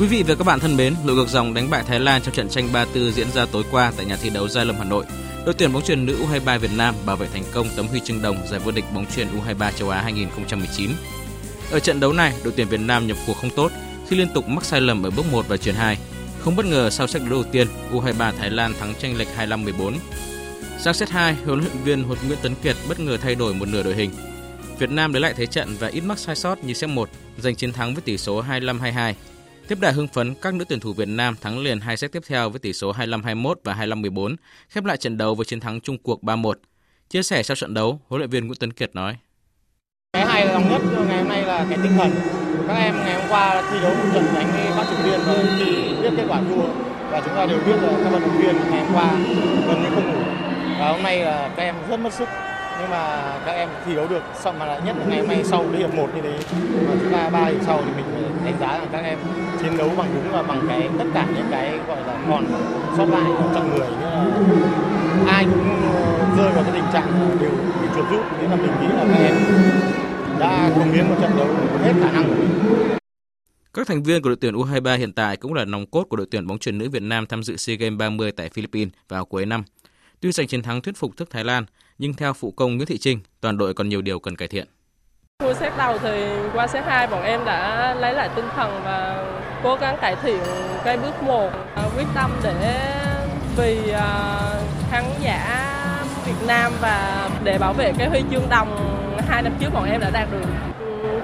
Speaker 41: Quý vị và các bạn thân mến, đội ngược dòng đánh bại Thái Lan trong trận tranh 3-4 diễn ra tối qua tại nhà thi đấu Gia Lâm Hà Nội Đội tuyển bóng chuyền nữ U23 Việt Nam bảo vệ thành công tấm huy chương đồng giải vô địch bóng chuyền U23 châu Á 2019. Ở trận đấu này, đội tuyển Việt Nam nhập cuộc không tốt khi liên tục mắc sai lầm ở bước 1 và chuyền 2. Không bất ngờ sau set đấu đầu tiên, U23 Thái Lan thắng tranh lệch 25-14. Sang set 2, huấn luyện viên Hột Nguyễn Tấn Kiệt bất ngờ thay đổi một nửa đội hình. Việt Nam lấy lại thế trận và ít mắc sai sót như set 1, giành chiến thắng với tỷ số 25-22. Tiếp đà hưng phấn, các nữ tuyển thủ Việt Nam thắng liền hai set tiếp theo với tỷ số 25-21 và 25-14, khép lại trận đấu với chiến thắng chung cuộc 3-1. Chia sẻ sau trận đấu, huấn luyện viên Nguyễn Tấn Kiệt nói:
Speaker 24: Cái hay lòng nhất ngày hôm nay là cái tinh thần. Các em ngày hôm qua thi đấu một trận đánh với các Triều viên rồi thì biết kết quả thua và chúng ta đều biết là các vận động viên ngày hôm qua gần như không ngủ và hôm nay là các em rất mất sức nhưng mà các em thi đấu được xong mà nhất là ngày hôm nay sau cái hiệp một như thế. Mà chúng ta ba hiệp sau thì mình đánh giá là các em chiến đấu bằng đúng và bằng cái tất cả những cái gọi là còn sót lại trong người. Như là ai cũng ờ, rơi vào cái tình trạng đều bị chuột rút. Thế là mình nghĩ là các em đã cống hiến một trận đấu hết khả năng của mình.
Speaker 41: Các thành viên của đội tuyển U23 hiện tại cũng là nòng cốt của đội tuyển bóng chuyền nữ Việt Nam tham dự SEA Games 30 tại Philippines vào cuối năm. Tuy giành chiến thắng thuyết phục trước Thái Lan, nhưng theo phụ công Nguyễn Thị Trinh, toàn đội còn nhiều điều cần cải thiện.
Speaker 36: Cua xét đầu thì qua xét 2 bọn em đã lấy lại tinh thần và cố gắng cải thiện cái bước 1, à, quyết tâm để vì à, khán giả Việt Nam và để bảo vệ cái huy chương đồng hai năm trước bọn em đã đạt được.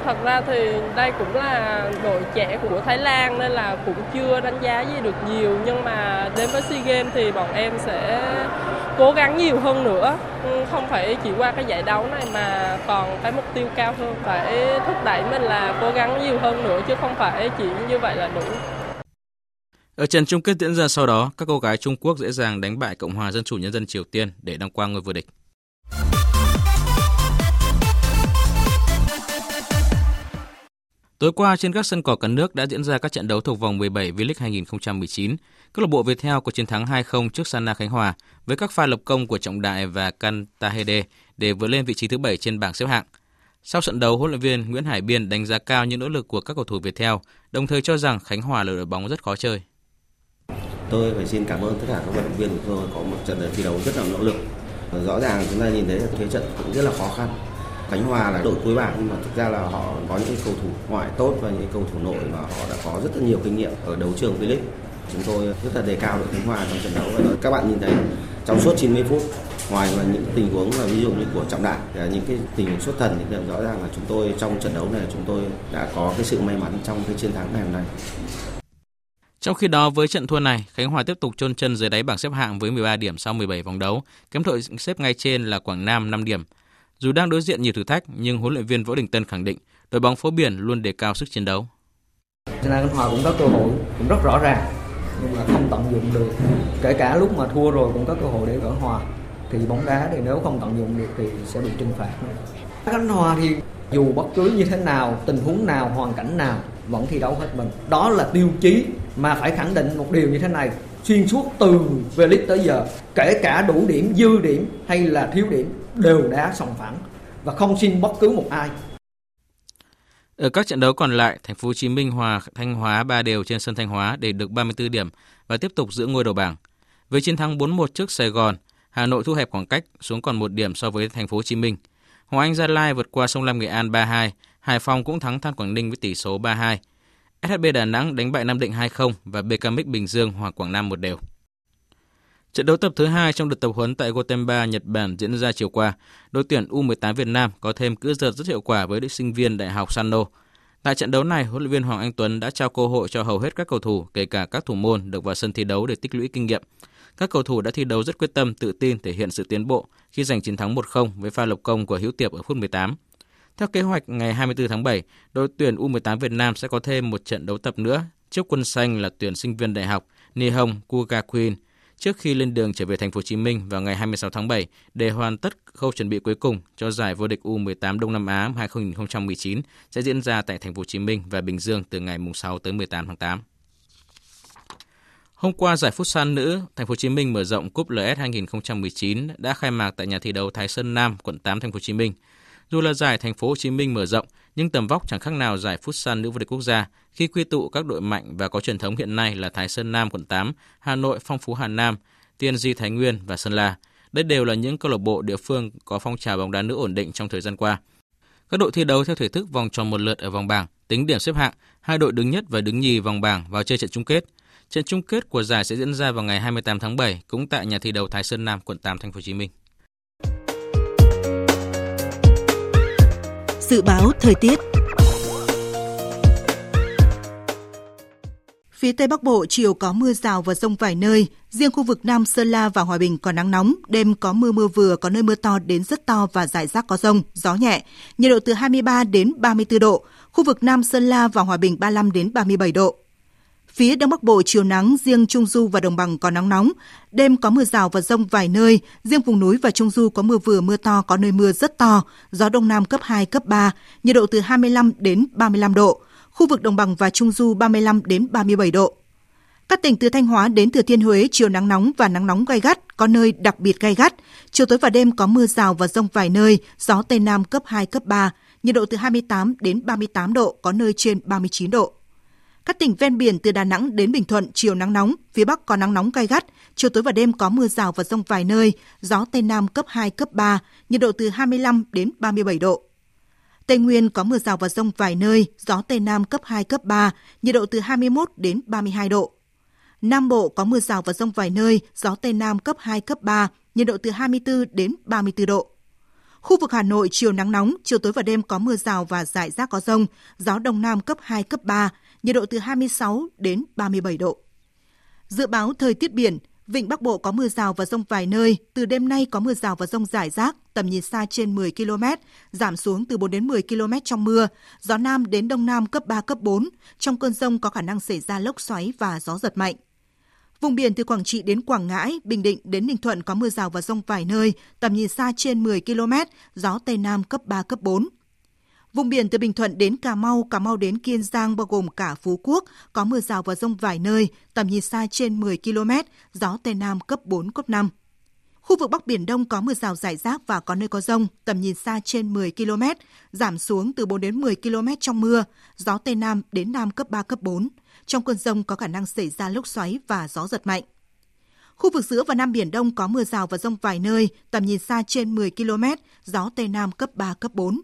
Speaker 36: Thật ra thì đây cũng là đội trẻ của Thái Lan nên là cũng chưa đánh giá gì được nhiều. Nhưng mà đến với SEA Games thì bọn em sẽ cố gắng nhiều hơn nữa. Ừ, không phải chỉ qua cái giải đấu này mà còn cái mục tiêu cao hơn. Phải thúc đẩy mình là cố gắng nhiều hơn nữa chứ không phải chỉ như vậy là đủ.
Speaker 42: Ở trận chung kết diễn ra sau đó, các cô gái Trung Quốc dễ dàng đánh bại Cộng hòa Dân chủ Nhân dân Triều Tiên để đăng quang ngôi vô địch. Tối qua trên các sân cỏ cả nước đã diễn ra các trận đấu thuộc vòng 17 V-League 2019. Câu lạc bộ Viettel có chiến thắng 2-0 trước Sana Khánh Hòa với các pha lập công của Trọng Đại và Cantahede để vượt lên vị trí thứ 7 trên bảng xếp hạng. Sau trận đấu, huấn luyện viên Nguyễn Hải Biên đánh giá cao những nỗ lực của các cầu thủ Viettel, đồng thời cho rằng Khánh Hòa là đội bóng rất khó chơi.
Speaker 43: Tôi phải xin cảm ơn tất cả các vận động viên của tôi có một trận thi đấu rất là nỗ lực. Rõ ràng chúng ta nhìn thấy là thế trận cũng rất là khó khăn. Khánh Hòa là đội cuối bảng nhưng mà thực ra là họ có những cầu thủ ngoại tốt và những cầu thủ nội mà họ đã có rất là nhiều kinh nghiệm ở đấu trường V-League. Chúng tôi rất là đề cao đội Khánh Hòa trong trận đấu và các bạn nhìn thấy trong suốt 90 phút ngoài là những tình huống là ví dụ như của trọng đại những cái tình huống xuất thần thì rõ ràng là chúng tôi trong trận đấu này chúng tôi đã có cái sự may mắn trong cái chiến thắng ngày hôm nay.
Speaker 42: Trong khi đó với trận thua này, Khánh Hòa tiếp tục chôn chân dưới đáy bảng xếp hạng với 13 điểm sau 17 vòng đấu, kém đội xếp ngay trên là Quảng Nam 5 điểm. Dù đang đối diện nhiều thử thách, nhưng huấn luyện viên Võ Đình Tân khẳng định đội bóng phố biển luôn đề cao sức chiến đấu.
Speaker 39: trên này Khánh Hòa cũng có cơ hội, cũng rất rõ ràng, nhưng mà không tận dụng được. Kể cả lúc mà thua rồi cũng có cơ hội để gỡ hòa. Thì bóng đá thì nếu không tận dụng được thì sẽ bị trừng phạt. Khánh Hòa thì dù bất cứ như thế nào, tình huống nào, hoàn cảnh nào vẫn thi đấu hết mình. Đó là tiêu chí mà phải khẳng định một điều như thế này xuyên suốt từ về lít tới giờ kể cả đủ điểm, dư điểm hay là thiếu điểm đều đã sòng phẳng và không xin bất cứ một ai.
Speaker 42: Ở các trận đấu còn lại, Thành phố Hồ Chí Minh hòa Thanh Hóa 3 đều trên sân Thanh Hóa để được 34 điểm và tiếp tục giữ ngôi đầu bảng. Với chiến thắng 4-1 trước Sài Gòn, Hà Nội thu hẹp khoảng cách xuống còn một điểm so với Thành phố Hồ Chí Minh. Hoàng Anh Gia Lai vượt qua sông Lam Nghệ An 3-2, Hải Phòng cũng thắng Than Quảng Ninh với tỷ số 3-2. SHB Đà Nẵng đánh bại Nam Định 2-0 và BKMX Bình Dương hòa Quảng Nam một đều. Trận đấu tập thứ hai trong đợt tập huấn tại Gotemba, Nhật Bản diễn ra chiều qua, đội tuyển U18 Việt Nam có thêm cữ giật rất hiệu quả với đội sinh viên Đại học Sano. Tại trận đấu này, huấn luyện viên Hoàng Anh Tuấn đã trao cơ hội cho hầu hết các cầu thủ, kể cả các thủ môn, được vào sân thi đấu để tích lũy kinh nghiệm. Các cầu thủ đã thi đấu rất quyết tâm, tự tin, thể hiện sự tiến bộ khi giành chiến thắng 1-0 với pha lập công của Hữu Tiệp ở phút 18. Theo kế hoạch, ngày 24 tháng 7, đội tuyển U18 Việt Nam sẽ có thêm một trận đấu tập nữa trước quân xanh là tuyển sinh viên đại học Nihon Kugakuin trước khi lên đường trở về thành phố Hồ Chí Minh vào ngày 26 tháng 7 để hoàn tất khâu chuẩn bị cuối cùng cho giải vô địch U18 Đông Nam Á 2019 sẽ diễn ra tại thành phố Hồ Chí Minh và Bình Dương từ ngày 6 tới 18 tháng 8. Hôm qua giải Futsal nữ Thành phố Hồ Chí Minh mở rộng cúp LS 2019 đã khai mạc tại nhà thi đấu Thái Sơn Nam, quận 8 Thành phố Hồ Chí Minh. Dù là giải Thành phố Hồ Chí Minh mở rộng, nhưng tầm vóc chẳng khác nào giải Futsal nữ vô địch quốc gia khi quy tụ các đội mạnh và có truyền thống hiện nay là Thái Sơn Nam quận 8, Hà Nội Phong Phú Hà Nam, Tiên Di Thái Nguyên và Sơn La. Đây đều là những câu lạc bộ địa phương có phong trào bóng đá nữ ổn định trong thời gian qua. Các đội thi đấu theo thể thức vòng tròn một lượt ở vòng bảng, tính điểm xếp hạng, hai đội đứng nhất và đứng nhì vòng bảng vào chơi trận chung kết. Trận chung kết của giải sẽ diễn ra vào ngày 28 tháng 7 cũng tại nhà thi đấu Thái Sơn Nam, quận 8, thành phố Hồ Chí Minh.
Speaker 10: Dự báo thời tiết. Phía Tây Bắc Bộ chiều có mưa rào và rông vài nơi, riêng khu vực Nam Sơn La và Hòa Bình có nắng nóng, đêm có mưa mưa vừa, có nơi mưa to đến rất to và rải rác có rông, gió nhẹ, nhiệt độ từ 23 đến 34 độ, khu vực Nam Sơn La và Hòa Bình 35 đến 37 độ. Phía Đông Bắc Bộ chiều nắng, riêng Trung Du và Đồng Bằng có nắng nóng. Đêm có mưa rào và rông vài nơi, riêng vùng núi và Trung Du có mưa vừa mưa to, có nơi mưa rất to, gió Đông Nam cấp 2, cấp 3, nhiệt độ từ 25 đến 35 độ. Khu vực Đồng Bằng và Trung Du 35 đến 37 độ. Các tỉnh từ Thanh Hóa đến Thừa Thiên Huế chiều nắng nóng và nắng nóng gai gắt, có nơi đặc biệt gai gắt. Chiều tối và đêm có mưa rào và rông vài nơi, gió Tây Nam cấp 2, cấp 3, nhiệt độ từ 28 đến 38 độ, có nơi trên 39 độ. Các tỉnh ven biển từ Đà Nẵng đến Bình Thuận chiều nắng nóng, phía Bắc có nắng nóng gai gắt, chiều tối và đêm có mưa rào và rông vài nơi, gió Tây Nam cấp 2, cấp 3, nhiệt độ từ 25 đến 37 độ. Tây Nguyên có mưa rào và rông vài nơi, gió Tây Nam cấp 2, cấp 3, nhiệt độ từ 21 đến 32 độ. Nam Bộ có mưa rào và rông vài nơi, gió Tây Nam cấp 2, cấp 3, nhiệt độ từ 24 đến 34 độ. Khu vực Hà Nội chiều nắng nóng, chiều tối và đêm có mưa rào và rải rác có rông, gió Đông Nam cấp 2, cấp 3, nhiệt độ từ 26 đến 37 độ. Dự báo thời tiết biển, Vịnh Bắc Bộ có mưa rào và rông vài nơi, từ đêm nay có mưa rào và rông rải rác, tầm nhìn xa trên 10 km, giảm xuống từ 4 đến 10 km trong mưa, gió Nam đến Đông Nam cấp 3, cấp 4, trong cơn rông có khả năng xảy ra lốc xoáy và gió giật mạnh. Vùng biển từ Quảng Trị đến Quảng Ngãi, Bình Định đến Ninh Thuận có mưa rào và rông vài nơi, tầm nhìn xa trên 10 km, gió Tây Nam cấp 3, cấp 4. Vùng biển từ Bình Thuận đến Cà Mau, Cà Mau đến Kiên Giang bao gồm cả Phú Quốc có mưa rào và rông vài nơi, tầm nhìn xa trên 10 km, gió Tây Nam cấp 4, cấp 5. Khu vực Bắc Biển Đông có mưa rào rải rác và có nơi có rông, tầm nhìn xa trên 10 km, giảm xuống từ 4 đến 10 km trong mưa, gió Tây Nam đến Nam cấp 3, cấp 4. Trong cơn rông có khả năng xảy ra lốc xoáy và gió giật mạnh. Khu vực giữa và Nam Biển Đông có mưa rào và rông vài nơi, tầm nhìn xa trên 10 km, gió Tây Nam cấp 3, cấp 4.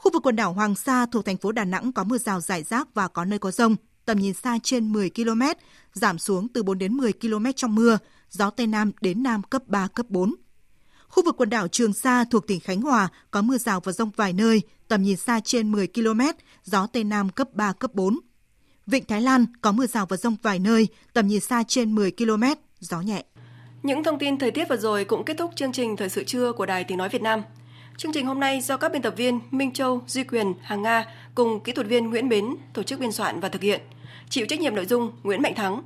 Speaker 10: Khu vực quần đảo Hoàng Sa thuộc thành phố Đà Nẵng có mưa rào rải rác và có nơi có rông, tầm nhìn xa trên 10 km, giảm xuống từ 4 đến 10 km trong mưa, gió Tây Nam đến Nam cấp 3, cấp 4. Khu vực quần đảo Trường Sa thuộc tỉnh Khánh Hòa có mưa rào và rông vài nơi, tầm nhìn xa trên 10 km, gió Tây Nam cấp 3, cấp 4. Vịnh Thái Lan có mưa rào và rông vài nơi, tầm nhìn xa trên 10 km, gió nhẹ.
Speaker 1: Những thông tin thời tiết vừa rồi cũng kết thúc chương trình Thời sự trưa của Đài Tiếng Nói Việt Nam. Chương trình hôm nay do các biên tập viên Minh Châu, Duy Quyền, Hàng Nga cùng kỹ thuật viên Nguyễn Bến tổ chức biên soạn và thực hiện. Chịu trách nhiệm nội dung Nguyễn Mạnh Thắng.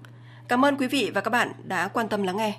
Speaker 1: Cảm ơn quý vị và các bạn đã quan tâm lắng nghe.